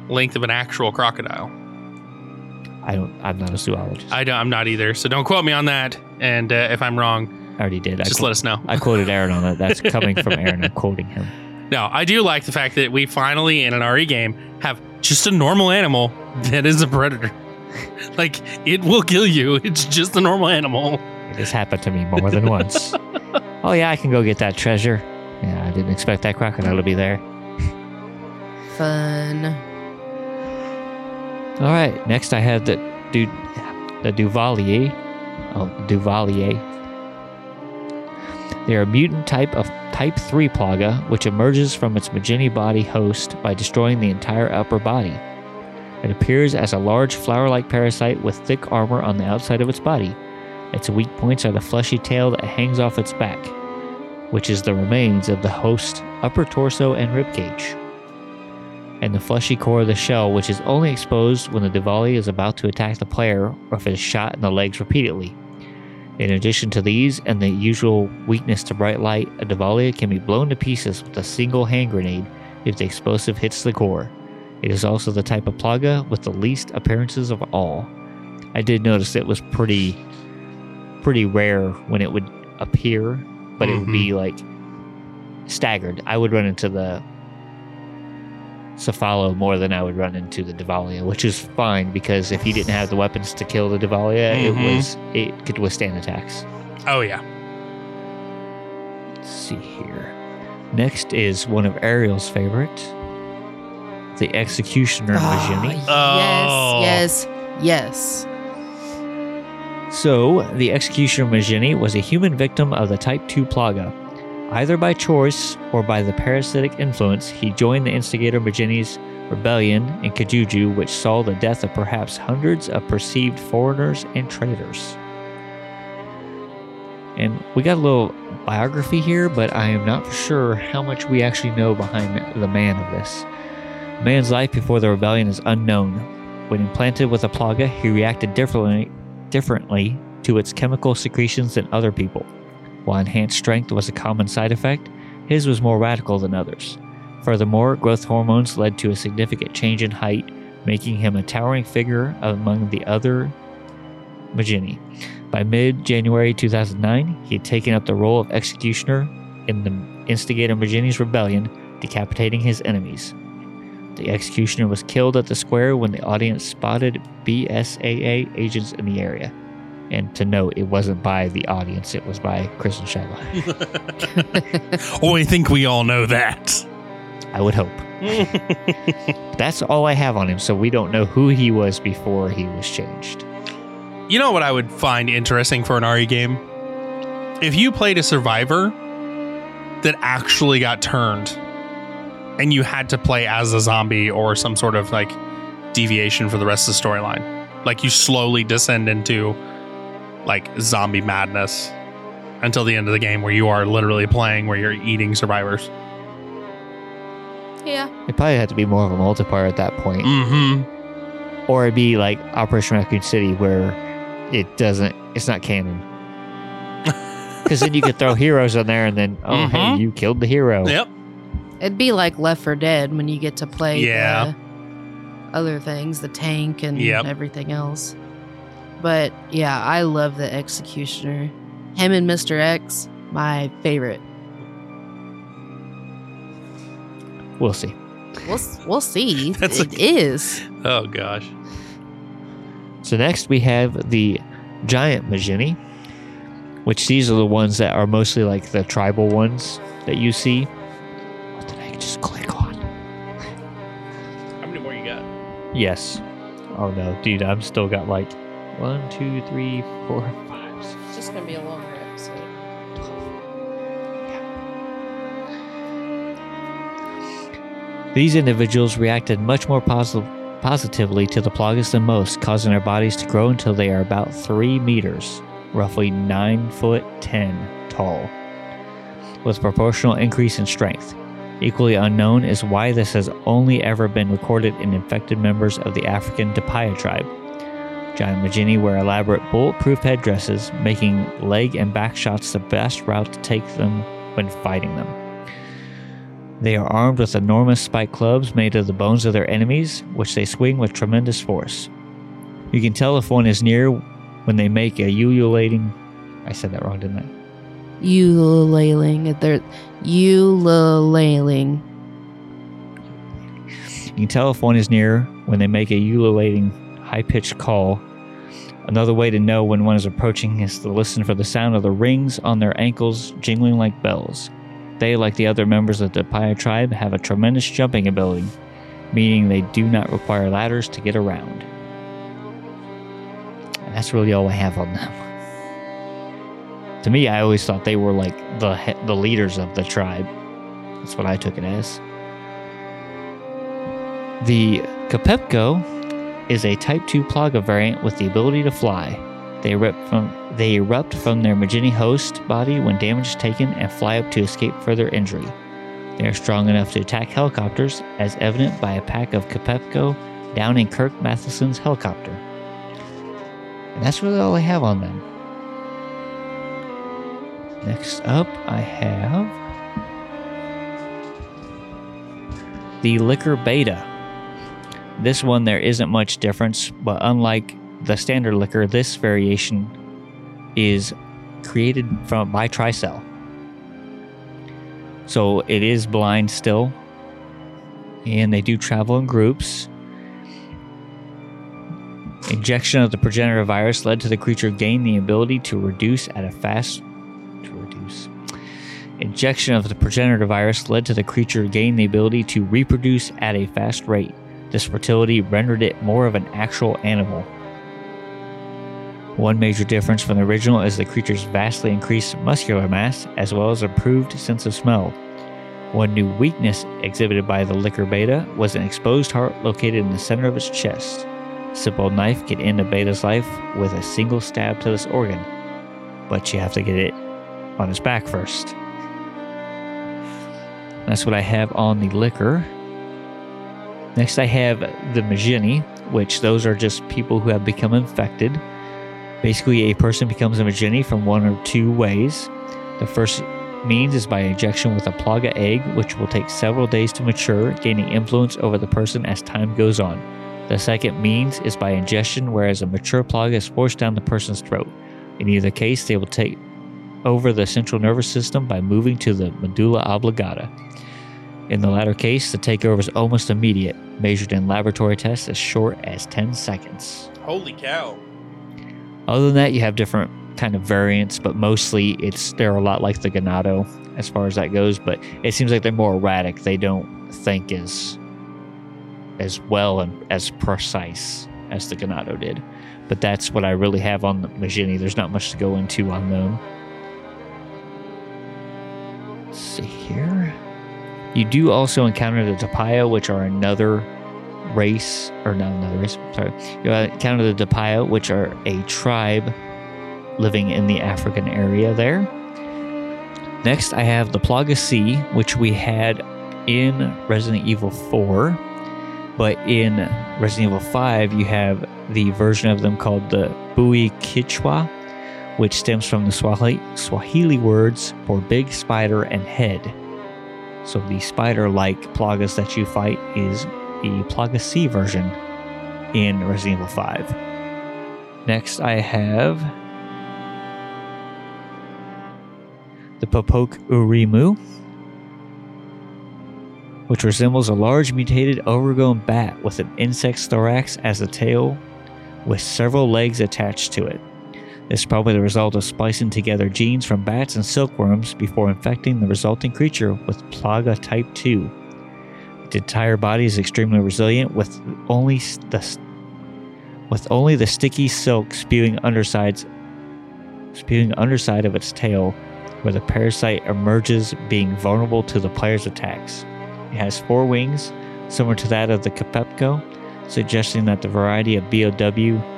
length of an actual crocodile. I don't. I'm not a zoologist. I, I don't, I'm not either, so don't quote me on that. And uh, if I'm wrong, I already did. I just qu- let us know. I quoted Aaron on that. That's coming from Aaron. I'm quoting him. No, I do like the fact that we finally, in an RE game, have just a normal animal that is a predator. like, it will kill you. It's just a normal animal. It has happened to me more than once. Oh yeah, I can go get that treasure. Yeah, I didn't expect that crocodile to be there. Fun. All right, next I have the du- the Duvalia. Oh, Duvalia. They are a mutant type of Type 3 Plaga, which emerges from its Majini body host by destroying the entire upper body. It appears as a large flower like parasite with thick armor on the outside of its body. Its weak points are the fleshy tail that hangs off its back, which is the remains of the host's upper torso and ribcage, and the fleshy core of the shell, which is only exposed when the Duvalia is about to attack the player or if it is shot in the legs repeatedly. In addition to these and the usual weakness to bright light, a Duvalia can be blown to pieces with a single hand grenade if the explosive hits the core. It is also the type of Plaga with the least appearances of all. I did notice it was pretty pretty rare when it would appear, but it would be mm-hmm. like staggered. I would run into the Cephalo more than I would run into the Duvalia, which is fine because if he didn't have the weapons to kill the Duvalia, Mhm. it was it could withstand attacks. Oh yeah. Let's see here. Next is one of Ariel's favorite, the Executioner Ah, Majini. Oh. Yes, yes, yes. So, the Executioner Majini was a human victim of the Type 2 Plaga. Either by choice or by the parasitic influence, he joined the instigator Majini's rebellion in Kijuju, which saw the death of perhaps hundreds of perceived foreigners and traitors. And we got a little biography here, but I am not sure how much we actually know behind the man of this. Man's life before the rebellion is unknown. When implanted with a plaga, he reacted differently, differently to its chemical secretions than other people. While enhanced strength was a common side effect, his was more radical than others. Furthermore, growth hormones led to a significant change in height, making him a towering figure among the other Majini. By mid January 2009, he had taken up the role of executioner in the instigator Majini's rebellion, decapitating his enemies. The executioner was killed at the square when the audience spotted BSAA agents in the area. And to note, it wasn't by the audience, it was by Chris and Shiloh. Oh, I think we all know that. I would hope. That's all I have on him, so we don't know who he was before he was changed. You know what I would find interesting for an RE game? If you played a survivor that actually got turned and you had to play as a zombie or some sort of like deviation for the rest of the storyline. Like you slowly descend into like zombie madness until the end of the game where you are literally playing where you're eating survivors. Yeah. It probably had to be more of a multiplayer at that point. Mm-hmm. Or it'd be like Operation Raccoon City where it doesn't, it's not canon. Because then you could throw heroes in there and then, oh, hey, Mhm. you killed the hero. Yep. It'd be like Left 4 Dead when you get to play Yeah. the other things, the tank and Yep. everything else. But yeah, I love the Executioner. Him and Mr. X, my favorite. We'll see. We'll we'll see. That's It like- is. Oh gosh. So next we have the giant Majini, which these are the ones that are mostly like the tribal ones that you see. What did I just click on? How many more you got? Yes. Oh no, dude, I'm still got like one, two, three, four, five, six. It's just gonna be a longer episode. These individuals reacted much more posi- positively to the plagas than most, causing their bodies to grow until they are about 3 meters, roughly 9 foot 10 tall, with proportional increase in strength. Equally unknown is why this has only ever been recorded in infected members of the African Ndipaya tribe. Giant Majini wear elaborate bulletproof headdresses, making leg and back shots the best route to take them when fighting them. They are armed with enormous spike clubs made of the bones of their enemies, which they swing with tremendous force. You can tell if one is near when they make a ululating. I said that wrong, didn't I? Ululaling. They're ululaling. You can tell if one is near when they make a ululating, high pitched call, Another way to know when one is approaching is to listen for the sound of the rings on their ankles jingling like bells. They, like the other members of the Paya tribe, have a tremendous jumping ability, meaning they do not require ladders to get around. And that's really all I have on them. To me, I always thought they were like the he- the leaders of the tribe. That's what I took it as. The Kipepeo is a Type 2 Plaga variant with the ability to fly. They erupt from they erupt from their Majini host body when damage is taken and fly up to escape further injury. They are strong enough to attack helicopters, as evident by a pack of Kipepeo down in Kirk Mathison's helicopter. And that's really all I have on them. Next up, I have the Licker Beta. This one, there isn't much difference, but unlike the standard licker, this variation is created from by Tricell. So it is blind still, and they do travel in groups. Injection of the progenitor virus led to the creature gain the ability to reduce at a fast to reduce. Injection of the progenitor virus led to the creature gain the ability to reproduce at a fast rate. This fertility rendered it more of an actual animal. One major difference from the original is the creature's vastly increased muscular mass, as well as improved sense of smell. One new weakness exhibited by the Licker Beta was an exposed heart located in the center of its chest. Simple knife can end a beta's life with a single stab to this organ, but you have to get it on its back first. That's what I have on the licker. Next, I have the Majini, which those are just people who have become infected. Basically, a person becomes a Majini from one or two ways. The first means is by injection with a Plaga egg, which will take several days to mature, gaining influence over the person as time goes on. The second means is by ingestion, whereas a mature Plaga is forced down the person's throat. In either case, they will take over the central nervous system by moving to the medulla oblongata. In the latter case, the takeover is almost immediate, measured in laboratory tests as short as 10 seconds. Holy cow. Other than that, you have different kind of variants, but mostly it's they're a lot like the Ganado as far as that goes. But it seems like they're more erratic. They don't think as as well and as precise as the Ganado did. But that's what I really have on the Majini. There's not much to go into on them. Let's see here. You do also encounter the Ndipaya, which are another race, or not another race, sorry. You encounter the Ndipaya, which are a tribe living in the African area there. Next, I have the Plaga C, which we had in Resident Evil 4. But in Resident Evil 5, you have the version of them called the Bui Kichwa, which stems from the Swahili, Swahili words for big spider and head. So the spider-like plagas that you fight is the Plaga C version in Resident Evil 5. Next, I have the Popoke Urimu, which resembles a large mutated overgrown bat with an insect's thorax as a tail with several legs attached to it. This is probably the result of splicing together genes from bats and silkworms before infecting the resulting creature with Plaga Type 2. Its entire body is extremely resilient with only the with only the sticky silk spewing undersides spewing underside of its tail where the parasite emerges being vulnerable to the player's attacks. It has four wings, similar to that of the Kipepeo, suggesting that the variety of BOW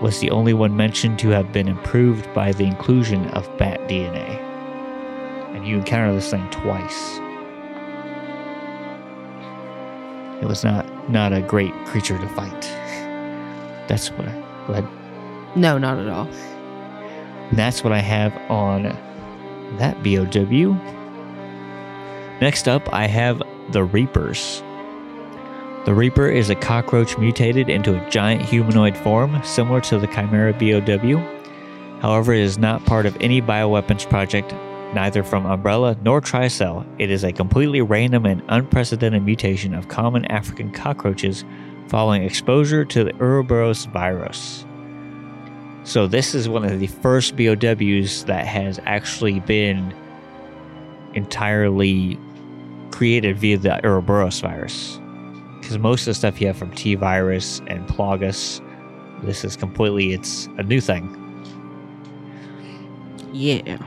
was the only one mentioned to have been improved by the inclusion of bat DNA. And you encounter this thing twice. It was not not a great creature to fight. That's what I go ahead. No, not at all. And that's what I have on that BOW. Next up, I have the Reapers. The Reaper is a cockroach mutated into a giant humanoid form, similar to the Chimera BOW. However, it is not part of any bioweapons project, neither from Umbrella nor Tricell. It is a completely random and unprecedented mutation of common African cockroaches following exposure to the Ouroboros virus. So this is one of the first BOWs that has actually been entirely created via the Ouroboros virus. Because most of the stuff you have from T virus and Plagas, this is completely it's a new thing. Yeah.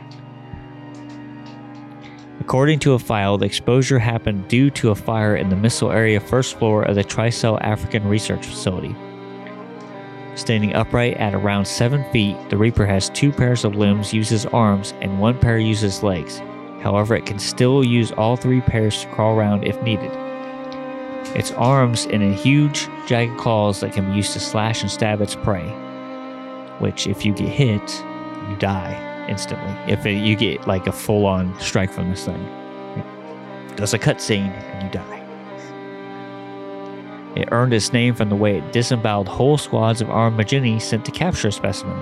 According to a file, the exposure happened due to a fire in the missile area first floor of the Tricell African Research Facility. Standing upright at around 7 feet, the Reaper has two pairs of limbs, uses arms, and one pair uses legs. However, it can still use all three pairs to crawl around if needed. Its arms and a huge, jagged claws that can be used to slash and stab its prey. Which, if you get hit, you die instantly. If it, you get like a full on strike from this thing, it does a cutscene and you die. It earned its name from the way it disemboweled whole squads of armed Majini sent to capture a specimen.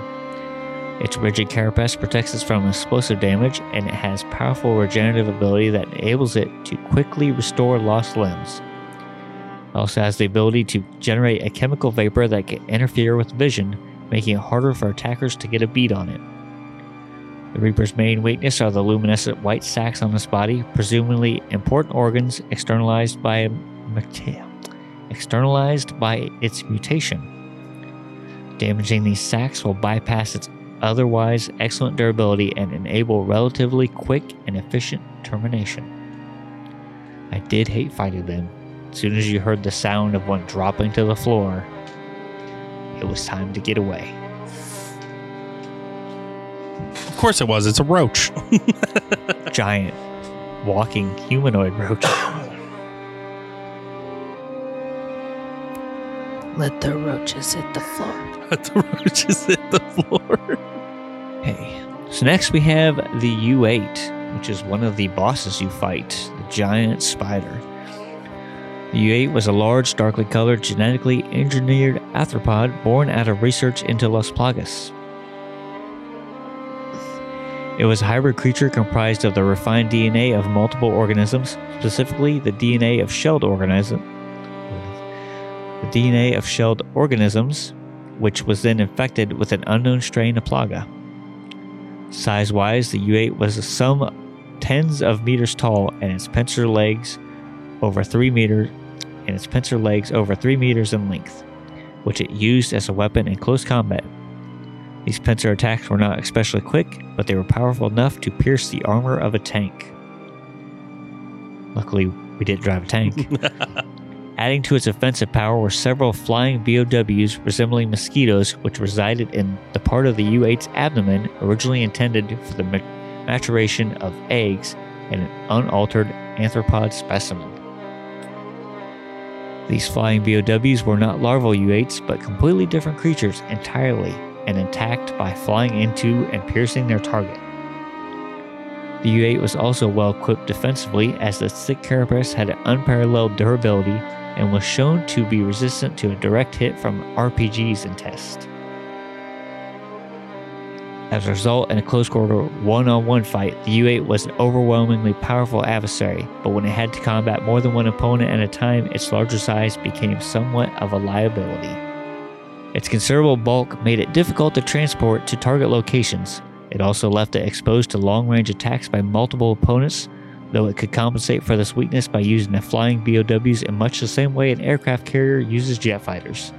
Its rigid carapace protects it from explosive damage, and it has powerful regenerative ability that enables it to quickly restore lost limbs. Also has the ability to generate a chemical vapor that can interfere with vision, making it harder for attackers to get a bead on it. The Reaper's main weakness are the luminescent white sacs on its body, presumably important organs externalized by externalized by its mutation. Damaging these sacs will bypass its otherwise excellent durability and enable relatively quick and efficient termination. I did hate fighting them. As soon as you heard the sound of one dropping to the floor, it was time to get away. Of course it was. It's a roach. Giant, walking humanoid roach. Let the roaches hit the floor. Let the roaches hit the floor. Hey. So next we have the U8, which is one of the bosses you fight, the giant spider. The U8 was a large, darkly colored, genetically engineered arthropod born out of research into Las Plagas. It was a hybrid creature comprised of the refined DNA of multiple organisms, specifically the DNA of shelled organism, the DNA of shelled organisms, which was then infected with an unknown strain of plaga. Size wise, the U8 was some tens of meters tall and its pincer legs over 3 meters and its pincer legs over 3 meters in length, which it used as a weapon in close combat. These pincer attacks were not especially quick, but they were powerful enough to pierce the armor of a tank. Luckily, we didn't drive a tank. Adding to its offensive power were several flying BOWs resembling mosquitoes, which resided in the part of the U8's abdomen originally intended for the maturation of eggs in an unaltered anthropod specimen. These flying BOWs were not larval U8s, but completely different creatures entirely and attacked by flying into and piercing their target. The U8 was also well equipped defensively as the thick carapace had an unparalleled durability and was shown to be resistant to a direct hit from RPGs in test. As a result, in a close quarter one on one fight, the U 8 was an overwhelmingly powerful adversary, but when it had to combat more than one opponent at a time, its larger size became somewhat of a liability. Its considerable bulk made it difficult to transport to target locations. It also left it exposed to long range attacks by multiple opponents, though it could compensate for this weakness by using the flying BOWs in much the same way an aircraft carrier uses jet fighters.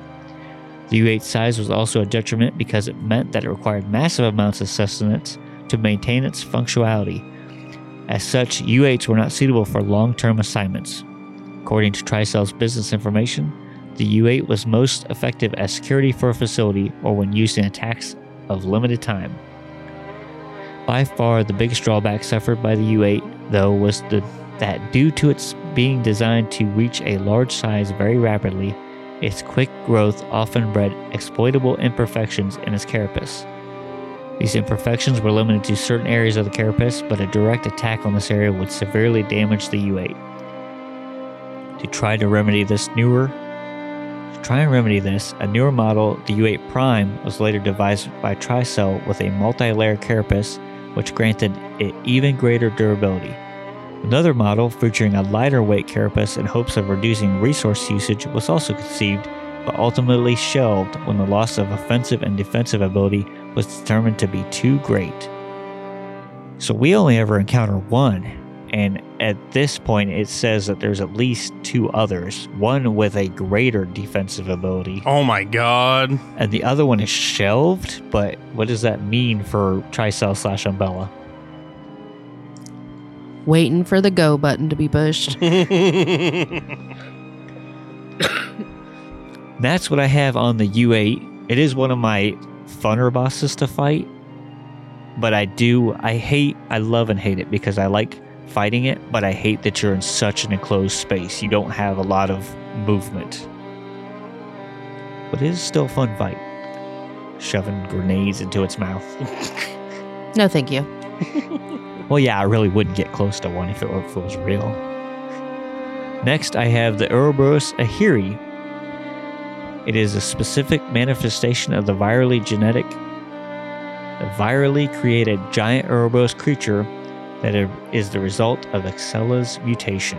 The U 8 size was also a detriment because it meant that it required massive amounts of sustenance to maintain its functionality. As such, U 8s were not suitable for long term assignments. According to Tricell's business information, the U 8 was most effective as security for a facility or when used in attacks of limited time. By far, the biggest drawback suffered by the U 8, though, was the, that due to its being designed to reach a large size very rapidly, its quick growth often bred exploitable imperfections in its carapace. These imperfections were limited to certain areas of the carapace, but a direct attack on this area would severely damage the U 8. To try to remedy this newer to try and remedy this, a newer model, the U8 Prime, was later devised by Tricell with a multi-layer carapace which granted it even greater durability. Another model featuring a lighter weight carapace in hopes of reducing resource usage was also conceived but ultimately shelved when the loss of offensive and defensive ability was determined to be too great. So we only ever encounter one, and at this point it says that there's at least two others, one with a greater defensive ability, Oh my god. and the other one is shelved. But what does that mean for Tricell slash Umbrella? Waiting for the go button to be pushed. That's what I have on the U8. It is one of my funner bosses to fight, but I do, I hate, I love and hate it because I like fighting it, but I hate that you're in such an enclosed space. You don't have a lot of movement. But it is still a fun fight. Shoving grenades into its mouth. No, thank you. Well, yeah, I really wouldn't get close to one if it, if it was real. Next, I have the Ouroboros Aheri. It is a specific manifestation of the virally genetic, the virally created giant Ouroboros creature that is the result of Excella's mutation.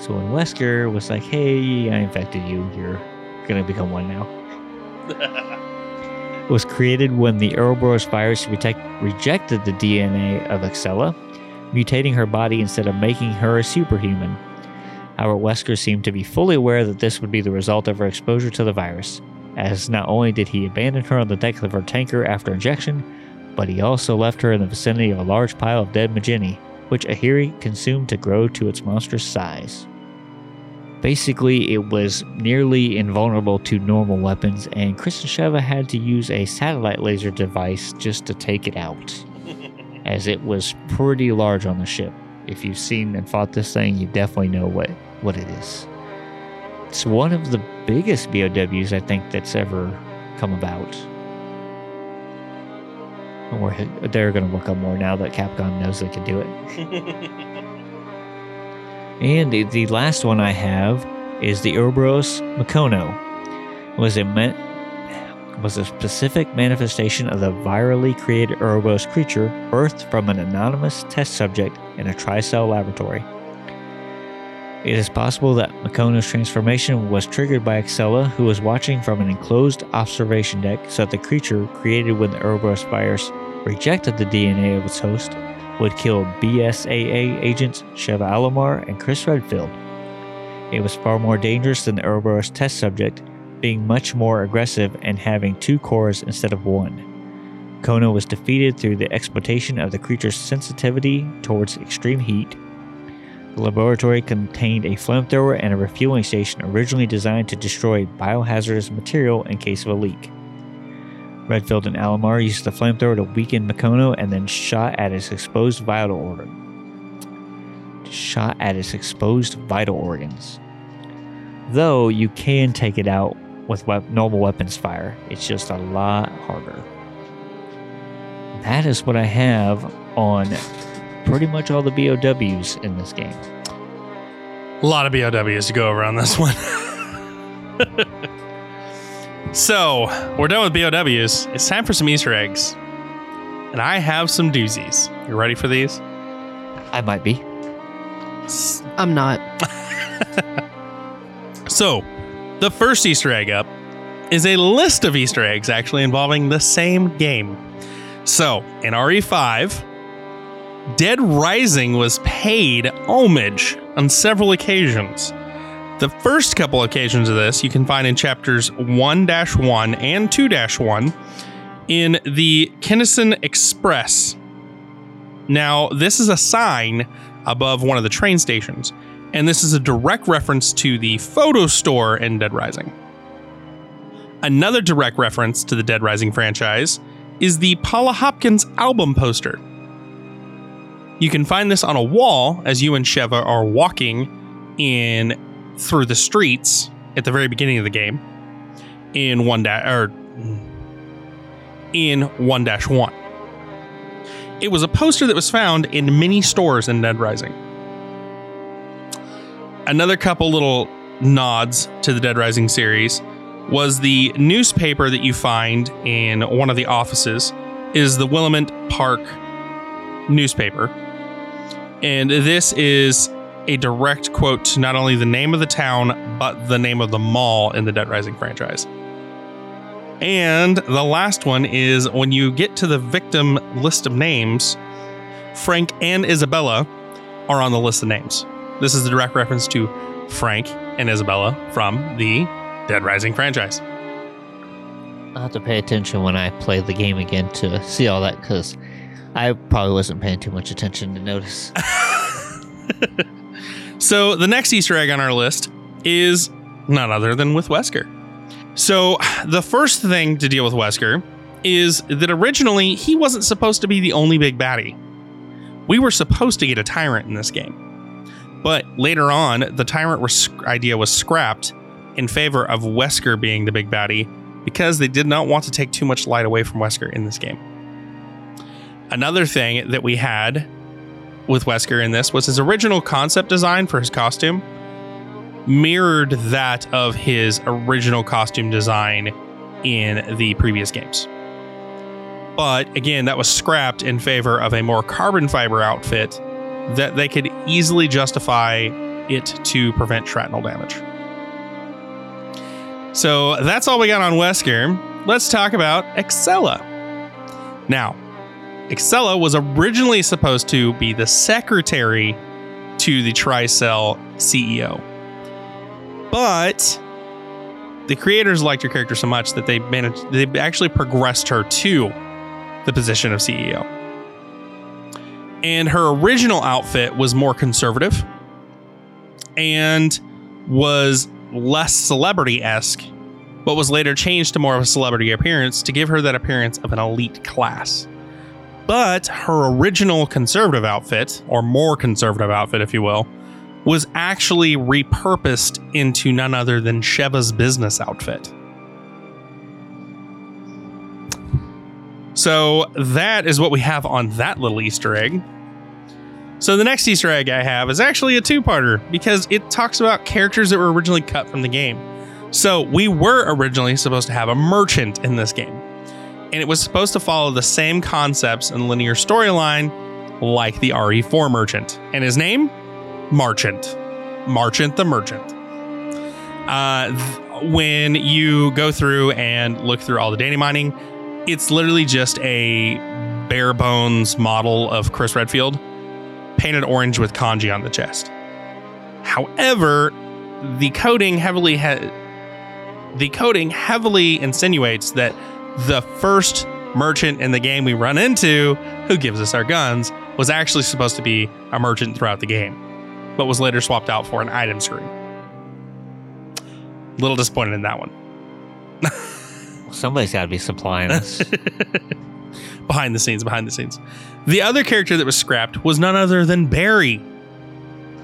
So when Wesker was like, hey, I infected you, you're going to become one now. Was created when the Ouroboros virus rejected the DNA of Excella, mutating her body instead of making her a superhuman. However, Wesker seemed to be fully aware that this would be the result of her exposure to the virus, as not only did he abandon her on the deck of her tanker after injection, but he also left her in the vicinity of a large pile of dead Majini, which Aheri consumed to grow to its monstrous size. Basically, it was nearly invulnerable to normal weapons, and Sheva had to use a satellite laser device just to take it out, as it was pretty large on the ship. If you've seen and fought this thing, you definitely know what, what it is. It's one of the biggest BOWs I think that's ever come about. And we're, they're going to look up more now that Capcom knows they can do it. And the, last one I have is the Ouroboros Makono. Was a me- was a specific manifestation of the virally created Ouroboros creature birthed from an anonymous test subject in a Tricell laboratory. It is possible that Makono's transformation was triggered by Excella, who was watching from an enclosed observation deck, so that the creature created when the Ouroboros virus rejected the DNA of its host would kill BSAA agents Sheva Alomar and Chris Redfield. It was far more dangerous than the Ouroboros test subject, being much more aggressive and having two cores instead of one. Kona was defeated through the exploitation of the creature's sensitivity towards extreme heat. The laboratory contained a flamethrower and a refueling station originally designed to destroy biohazardous material in case of a leak. Redfield and Alomar used the flamethrower to weaken Makono and then shot at its exposed vital organ. Shot at its exposed vital organs. Though you can take it out with wep- normal weapons fire, it's just a lot harder. That is what I have on pretty much all the BOWs in this game. A lot of BOWs to go around this one. so, we're done with BOWs. It's time for some Easter eggs. And I have some doozies. You ready for these? I might be. I'm not. So, the first Easter egg up is a list of Easter eggs actually involving the same game. So, in RE5, Dead Rising was paid homage on several occasions. The first couple occasions of this you can find in chapters 1 1 and 2 1 in the Kinnison Express. Now, this is a sign above one of the train stations, and this is a direct reference to the photo store in Dead Rising. Another direct reference to the Dead Rising franchise is the Paula Hopkins album poster. You can find this on a wall as you and Sheva are walking in through the streets at the very beginning of the game in one da- or in one dash one. It was a poster that was found in many stores in Dead Rising. Another couple little nods to the Dead Rising series was the newspaper that you find in one of the offices is the Willamette Park newspaper. And this is a direct quote to not only the name of the town, but the name of the mall in the Dead Rising franchise. And the last one is when you get to the victim list of names, Frank and Isabella are on the list of names. This is a direct reference to Frank and Isabella from the Dead Rising franchise. I'll have to pay attention when I play the game again to see all that because I probably wasn't paying too much attention to notice. So the next Easter egg on our list is none other than with Wesker. So the first thing to deal with Wesker is that originally he wasn't supposed to be the only big baddie. We were supposed to get a tyrant in this game. But later on, the tyrant idea was scrapped in favor of Wesker being the big baddie because they did not want to take too much light away from Wesker in this game. Another thing that we had with Wesker in this was his original concept design for his costume mirrored that of his original costume design in the previous games. But again, that was scrapped in favor of a more carbon fiber outfit that they could easily justify it to prevent shrapnel damage. So that's all we got on Wesker. Let's talk about Excella. Now, Excella was originally supposed to be the secretary to the Tricell CEO. But the creators liked her character so much that they managed they actually progressed her to the position of CEO. And her original outfit was more conservative and was less celebrity esque, but was later changed to more of a celebrity appearance to give her that appearance of an elite class. But her original conservative outfit, or more conservative outfit, if you will, was actually repurposed into none other than Sheva's business outfit. So that is what we have on that little Easter egg. So the next Easter egg I have is actually a two-parter because it talks about characters that were originally cut from the game. So we were originally supposed to have a merchant in this game. And it was supposed to follow the same concepts and linear storyline like the RE4 merchant. And his name? Marchant. Marchant the Merchant. Uh, th- when you go through and look through all the data mining, it's literally just a bare bones model of Chris Redfield painted orange with kanji on the chest. However, the coding heavily ha- the coding heavily insinuates that the first merchant in the game we run into who gives us our guns was actually supposed to be a merchant throughout the game, but was later swapped out for an item screen. Little disappointed in that one. Somebody's got to be supplying us. behind the scenes, behind the scenes. The other character that was scrapped was none other than Barry.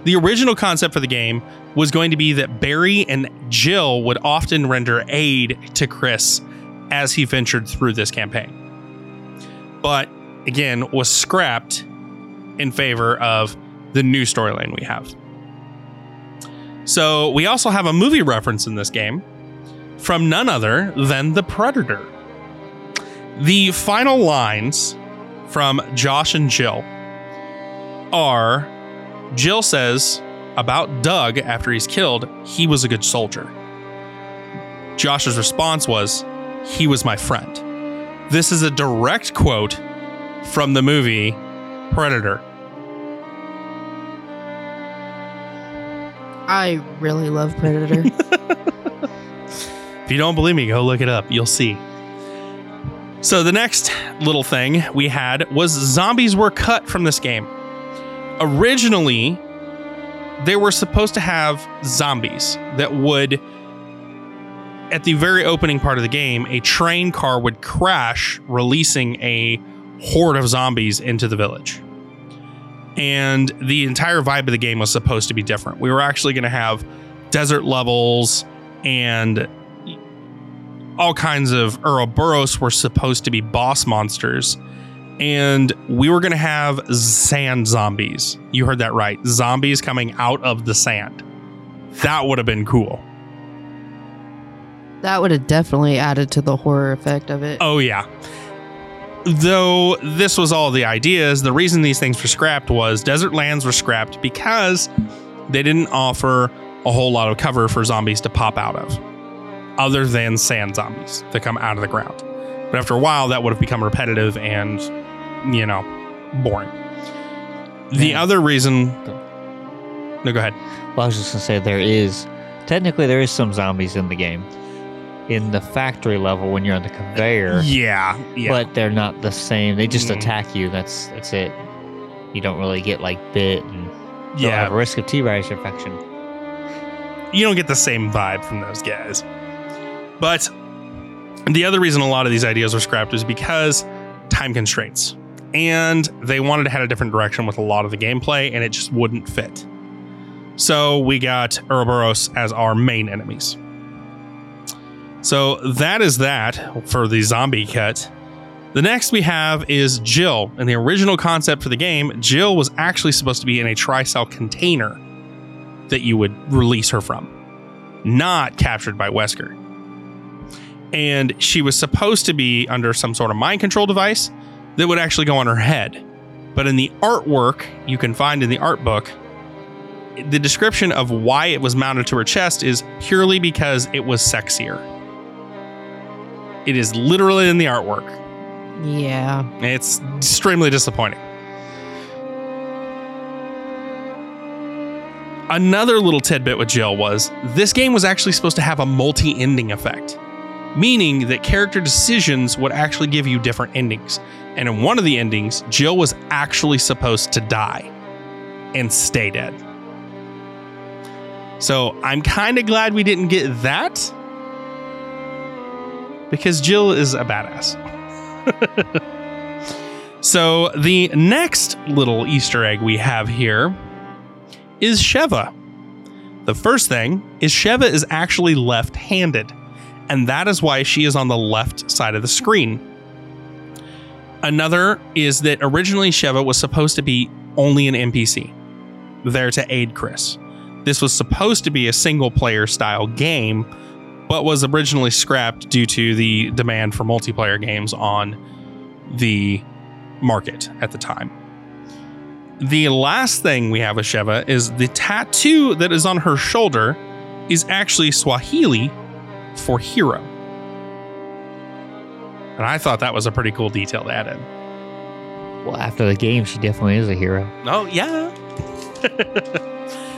The original concept for the game was going to be that Barry and Jill would often render aid to Chris as he ventured through this campaign. But again, was scrapped in favor of the new storyline we have. So we also have a movie reference in this game from none other than The Predator. The final lines from Josh and Jill are Jill says about Doug after he's killed, he was a good soldier. Josh's response was, he was my friend. This is a direct quote from the movie Predator. I really love Predator. If you don't believe me, go look it up. You'll see. So, the next little thing we had was zombies were cut from this game. Originally, they were supposed to have zombies that would, at the very opening part of the game, a train car would crash, releasing a horde of zombies into the village. And the entire vibe of the game was supposed to be different. We were actually going to have desert levels and all kinds of Ouroboros were supposed to be boss monsters. And we were going to have sand zombies. You heard that right. Zombies coming out of the sand. That would have been cool. That would have definitely added to the horror effect of it. Oh, yeah. Though this was all the ideas, the reason these things were scrapped was desert lands were scrapped because they didn't offer a whole lot of cover for zombies to pop out of, other than sand zombies that come out of the ground. But after a while, that would have become repetitive and, you know, boring. The Yeah. other reason. No, go ahead. Well, I was just gonna say there is technically there is some zombies in the game, in the factory level when you're on the conveyor, Yeah, yeah. but they're not the same. They just Mm. attack you. That's that's it. You don't really get like bit and yeah, have a risk of T-virus infection. you don't get the same vibe from those guys. But the other reason a lot of these ideas were scrapped is because time constraints. And they wanted to head a different direction with a lot of the gameplay, and it just wouldn't fit. So we got Ouroboros as our main enemies. So that is that for the zombie cut. The next we have is Jill. In the original concept for the game, Jill was actually supposed to be in a tri-cell container that you would release her from, not captured by Wesker. And she was supposed to be under some sort of mind control device that would actually go on her head. But in the artwork you can find in the art book, the description of why it was mounted to her chest is purely because it was sexier. It is literally in the artwork. Yeah. It's extremely disappointing. Another little tidbit with Jill was this game was actually supposed to have a multi ending effect, meaning that character decisions would actually give you different endings. And in one of the endings, Jill was actually supposed to die and stay dead. So I'm kind of glad we didn't get that because Jill is a badass. So the next little Easter egg we have here is Sheva. The first thing is Sheva is actually left-handed, and that is why she is on the left side of the screen. Another is that originally Sheva was supposed to be only an NPC, there to aid Chris. This was supposed to be a single player style game, but was originally scrapped due to the demand for multiplayer games on the market at the time. The last thing we have with Sheva is the tattoo that is on her shoulder is actually Swahili for hero. And I thought that was a pretty cool detail to add in. Well, after the game, she definitely is a hero. Oh, yeah.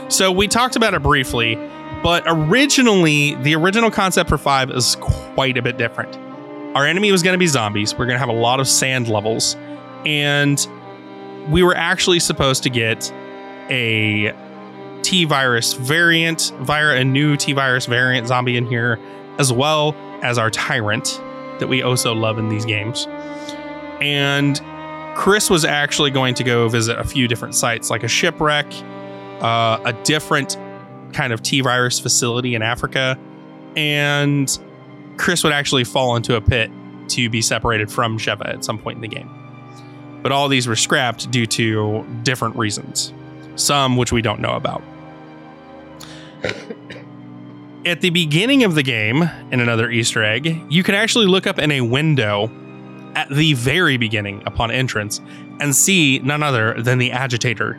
so we talked about it briefly, but originally, the original concept for 5 is quite a bit different. Our enemy was going to be zombies. We're going to have a lot of sand levels. And we were actually supposed to get a T virus variant, via a new T virus variant zombie in here, as well as our tyrant that we also love in these games. And Chris was actually going to go visit a few different sites, like a shipwreck, uh, a different kind of T virus facility in Africa, and Chris would actually fall into a pit to be separated from Sheva at some point in the game. But all these were scrapped due to different reasons, some which we don't know about. At the beginning of the game, in another Easter egg, you can actually look up in a window at the very beginning upon entrance and see none other than the agitator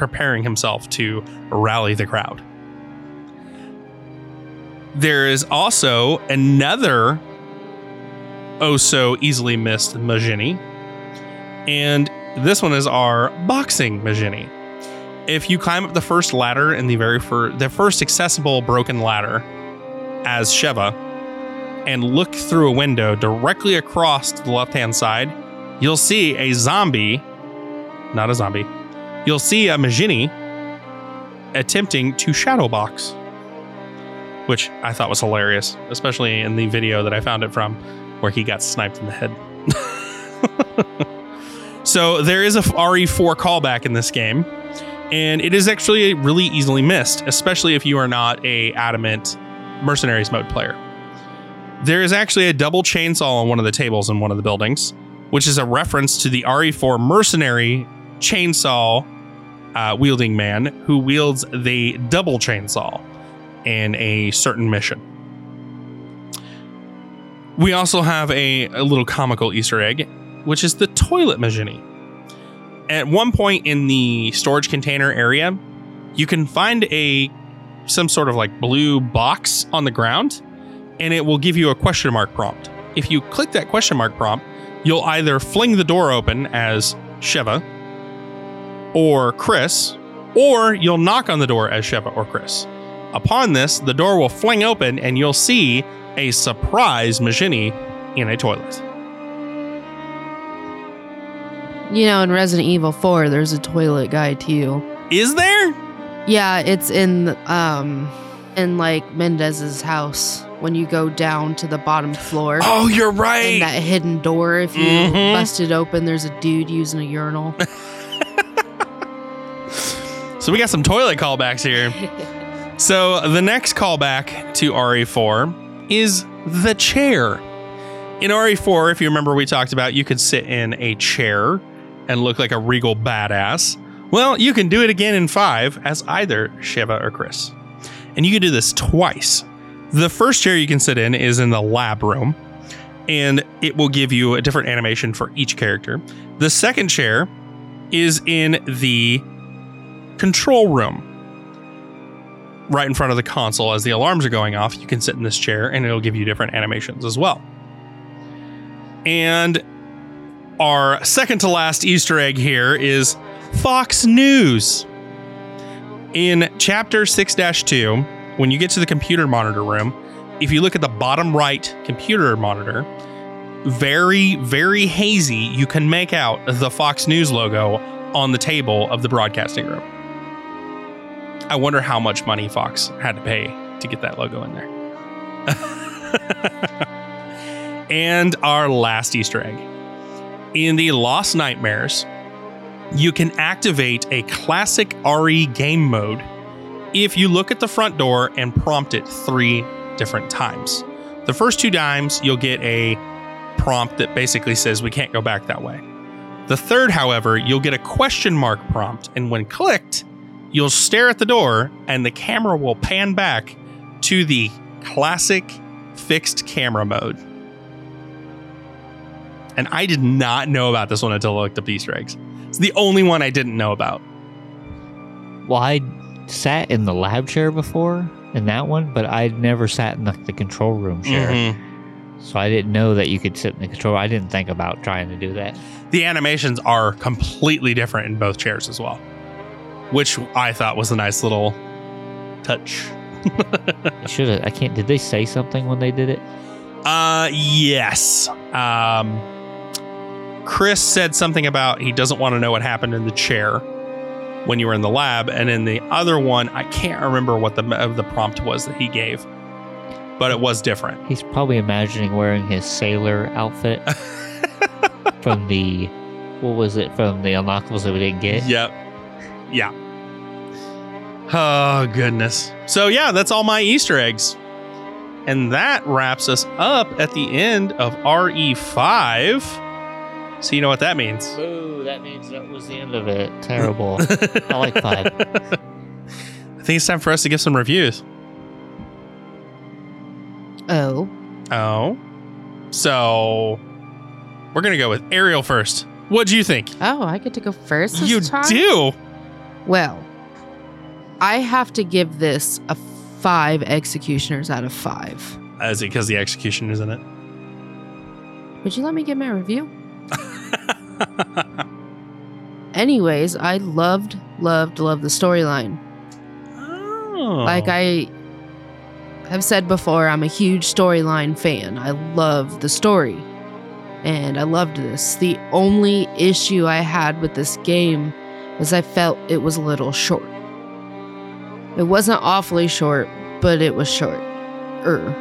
preparing himself to rally the crowd. There is also another oh so easily missed Majini, and this one is our boxing Majini. If you climb up the first ladder in the very first, the first accessible broken ladder as Sheva, and look through a window directly across to the left hand side, you'll see a zombie, not a zombie, you'll see a Majini attempting to shadow box, which I thought was hilarious, especially in the video that I found it from where he got sniped in the head. so there is a RE4 callback in this game, and it is actually really easily missed, especially if you are not a adamant mercenaries mode player. There is actually a double chainsaw on one of the tables in one of the buildings, which is a reference to the RE4 mercenary chainsaw uh, wielding man who wields the double chainsaw in a certain mission. We also have a, a little comical Easter egg, which is the toilet Majini. At one point in the storage container area, you can find a some sort of like blue box on the ground and it will give you a question mark prompt. If you click that question mark prompt, you'll either fling the door open as Sheva or Chris, or you'll knock on the door as Sheva or Chris. Upon this, the door will fling open and you'll see a surprise Majini in a toilet. You know, in Resident Evil 4, there's a toilet guy too. Is there? Yeah, it's in um in like Mendez's house when you go down to the bottom floor. Oh, you're And right. that hidden door, if you Mhm. bust it open, there's a dude using a urinal. So we got some toilet callbacks here. so the next callback to RE4 is the chair. In RE4, if you remember, we talked about you could sit in a chair and look like a regal badass. Well, you can do it again in 5 as either Sheva or Chris. And you can do this twice. The first chair you can sit in is in the lab room, and it will give you a different animation for each character. The second chair is in the control room. Right in front of the console, as the alarms are going off, you can sit in this chair and it'll give you different animations as well. And our second to last Easter egg here is Fox News. In chapter 6 2, when you get to the computer monitor room, if you look at the bottom right computer monitor, very, very hazy, you can make out the Fox News logo on the table of the broadcasting room. I wonder how much money Fox had to pay to get that logo in there. and our last Easter egg. In the Lost Nightmares, you can activate a classic RE game mode if you look at the front door and prompt it three different times. The first two times, you'll get a prompt that basically says, We can't go back that way. The third, however, you'll get a question mark prompt, and when clicked, you'll stare at the door and the camera will pan back to the classic fixed camera mode. And I did not know about this one until I looked up the Easter eggs. It's the only one I didn't know about. Well, I sat in the lab chair before in that one, but I never sat in the, the control room chair. Mhm. So I didn't know that you could sit in the control. I didn't think about trying to do that. The animations are completely different in both chairs as well, which I thought was a nice little touch. Should have. I can't. Did they say something when they did it? Uh, yes. Um, Chris said something about he doesn't want to know what happened in the chair when you were in the lab, and in the other one, I can't remember what the uh, the prompt was that he gave, but it was different. He's probably imagining wearing his sailor outfit from the. What was it from the unlockables that we didn't get? Yep. Yeah. Oh goodness. So yeah, that's all my Easter eggs. And that wraps us up at the end of RE5. So you know what that means. Boo! That means that was the end of it. Terrible. I like five. I think it's time for us to give some reviews. Oh. Oh. So we're gonna go with Ariel first. What do you think? Oh, I get to go first. This you time? do. Well, I have to give this a five executioners out of five. Is it because the executioner's in it? Would you let me give my review? Anyways, I loved, loved, loved the storyline. oh. Like I have said before, I'm a huge storyline fan. I love the story. And I loved this. The only issue I had with this game was I felt it was a little short. It wasn't awfully short, but it was short. Er.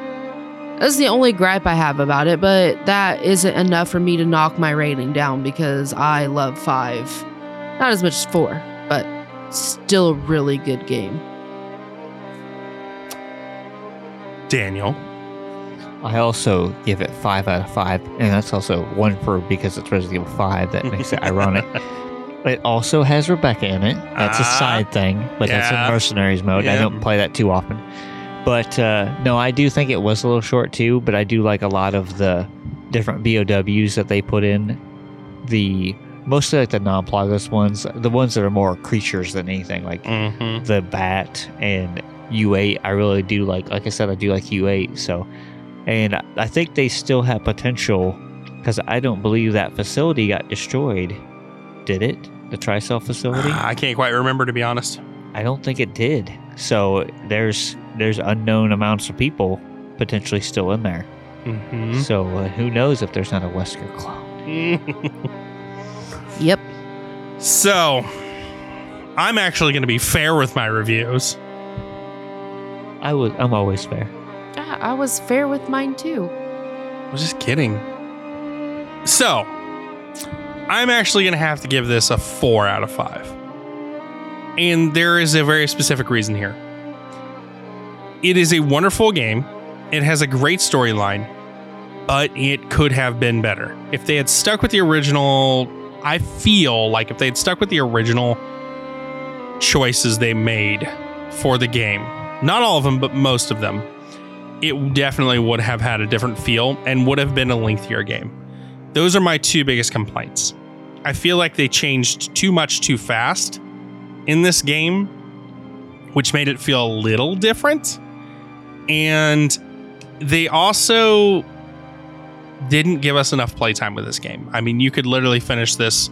That's the only gripe I have about it, but that isn't enough for me to knock my rating down because I love five. Not as much as four, but still a really good game. Daniel. I also give it five out of five, and that's also one for because it's Resident Evil Five. That makes it ironic. It also has Rebecca in it. That's a Ah, side thing, but that's yeah. in Mercenaries mode. I Yeah. don't play that too often. But uh, no, I do think it was a little short too. But I do like a lot of the different BOWs that they put in. The mostly like the non-plagueless ones, the ones that are more creatures than anything, like Mm-hmm. the bat and U8. I really do like. Like I said, I do like U8. So, and I- I think they still have potential because I don't believe that facility got destroyed. Did it? The Tricell facility? I can't quite remember to be honest. I don't think it did. So there's there's unknown amounts of people potentially still in there. Mm-hmm. So uh, who knows if there's not a Wesker clone? Yep. so, I'm actually going to be fair with my reviews. I was I'm always fair. Yeah, I was fair with mine too. I was just kidding. So, I'm actually going to have to give this a four out of five. And there is a very specific reason here. It is a wonderful game, it has a great storyline, but it could have been better. If they had stuck with the original, I feel like if they had stuck with the original choices they made for the game, not all of them, but most of them, it definitely would have had a different feel and would have been a lengthier game. Those are my two biggest complaints. I feel like they changed too much too fast in this game, which made it feel a little different. And they also didn't give us enough playtime with this game. I mean, you could literally finish this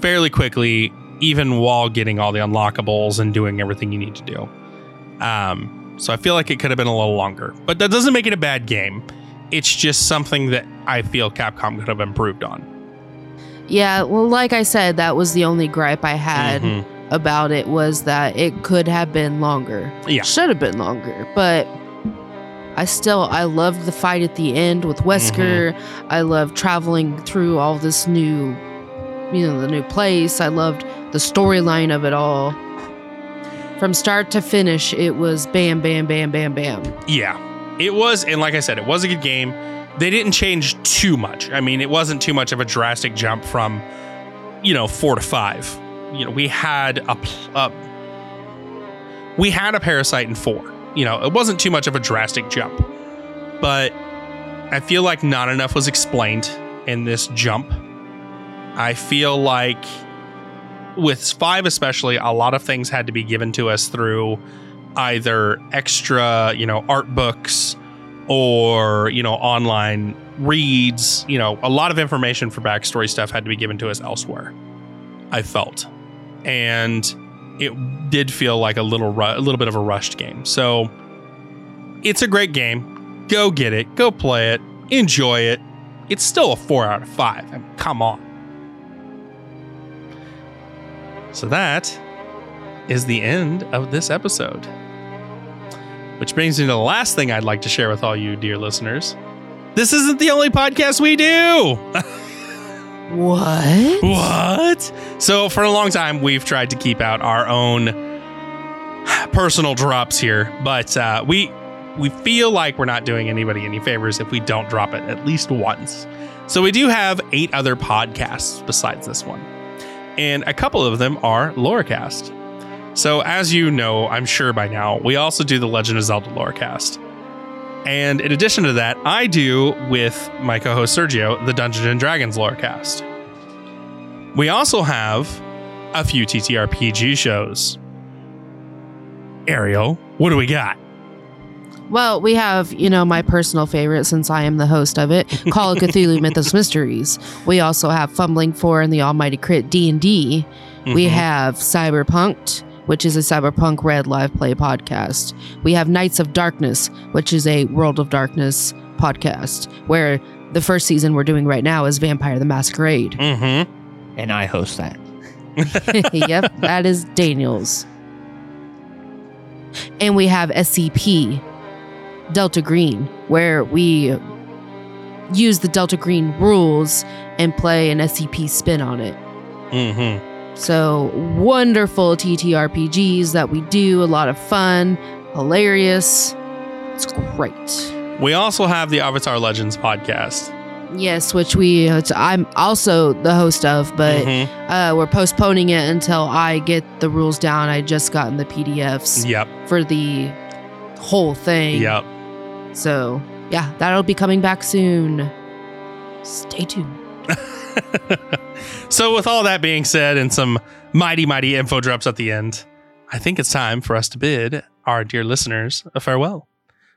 fairly quickly, even while getting all the unlockables and doing everything you need to do. Um, so I feel like it could have been a little longer, but that doesn't make it a bad game. It's just something that I feel Capcom could have improved on. Yeah, well, like I said, that was the only gripe I had Mhm. about it was that it could have been longer. Yeah. Should have been longer, but I still I loved the fight at the end with Wesker. I loved traveling through all this new you know, the new place. I loved the storyline of it all. From start to finish, it was bam bam bam bam bam. Yeah, it was, and like I said, it was a good game. They didn't change too much. I mean, it wasn't too much of a drastic jump from, you know, four to five. You know, we had a, a we had a parasite in four. You know, it wasn't too much of a drastic jump, but I feel like not enough was explained in this jump. I feel like with five especially, a lot of things had to be given to us through either extra, you know, art books or, you know, online reads. You know, a lot of information for backstory stuff had to be given to us elsewhere. I felt, and it did feel like a little, ru- a little bit of a rushed game. So, it's a great game. Go get it. Go play it. Enjoy it. It's still a four out of five. I mean, come on. So that is the end of this episode. Which brings me to the last thing I'd like to share with all you, dear listeners. This isn't the only podcast we do. What? what? So, for a long time, we've tried to keep out our own personal drops here, but uh, we we feel like we're not doing anybody any favors if we don't drop it at least once. So, we do have eight other podcasts besides this one, and a couple of them are Lorecast. So, as you know, I'm sure by now, we also do the Legend of Zelda Lorecast. And in addition to that, I do with my co host Sergio the Dungeons and Dragons Lorecast. We also have a few TTRPG shows. Ariel, what do we got? Well, we have, you know, my personal favorite since I am the host of it, Call of Cthulhu Mythos Mysteries. We also have Fumbling For and the Almighty Crit D&D. We Mhm. have Cyberpunked, which is a Cyberpunk Red live play podcast. We have Knights of Darkness, which is a World of Darkness podcast, where the first season we're doing right now is Vampire the Masquerade. Mhm. And I host that. yep, that is Daniel's. And we have SCP, Delta Green, where we use the Delta Green rules and play an SCP spin on it. Mhm. So wonderful TTRPGs that we do, a lot of fun, hilarious. It's great. We also have the Avatar Legends podcast. Yes, which we I'm also the host of, but Mhm. uh, we're postponing it until I get the rules down. I just gotten the PDFs Yep. for the whole thing. Yep. So yeah, that'll be coming back soon. Stay tuned. So, with all that being said, and some mighty, mighty info drops at the end, I think it's time for us to bid our dear listeners a farewell.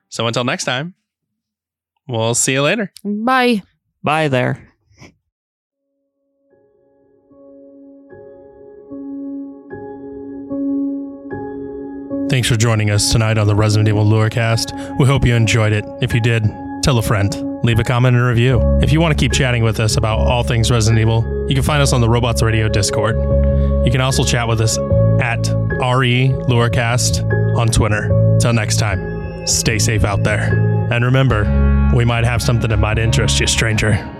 So, until next time, we'll see you later. Bye. Bye there. Thanks for joining us tonight on the Resident Evil Lorecast. We hope you enjoyed it. If you did, tell a friend. Leave a comment and review. If you want to keep chatting with us about all things Resident Evil, you can find us on the Robots Radio Discord. You can also chat with us at RE Lorecast on Twitter. Till next time, stay safe out there. And remember, we might have something that might interest you, stranger.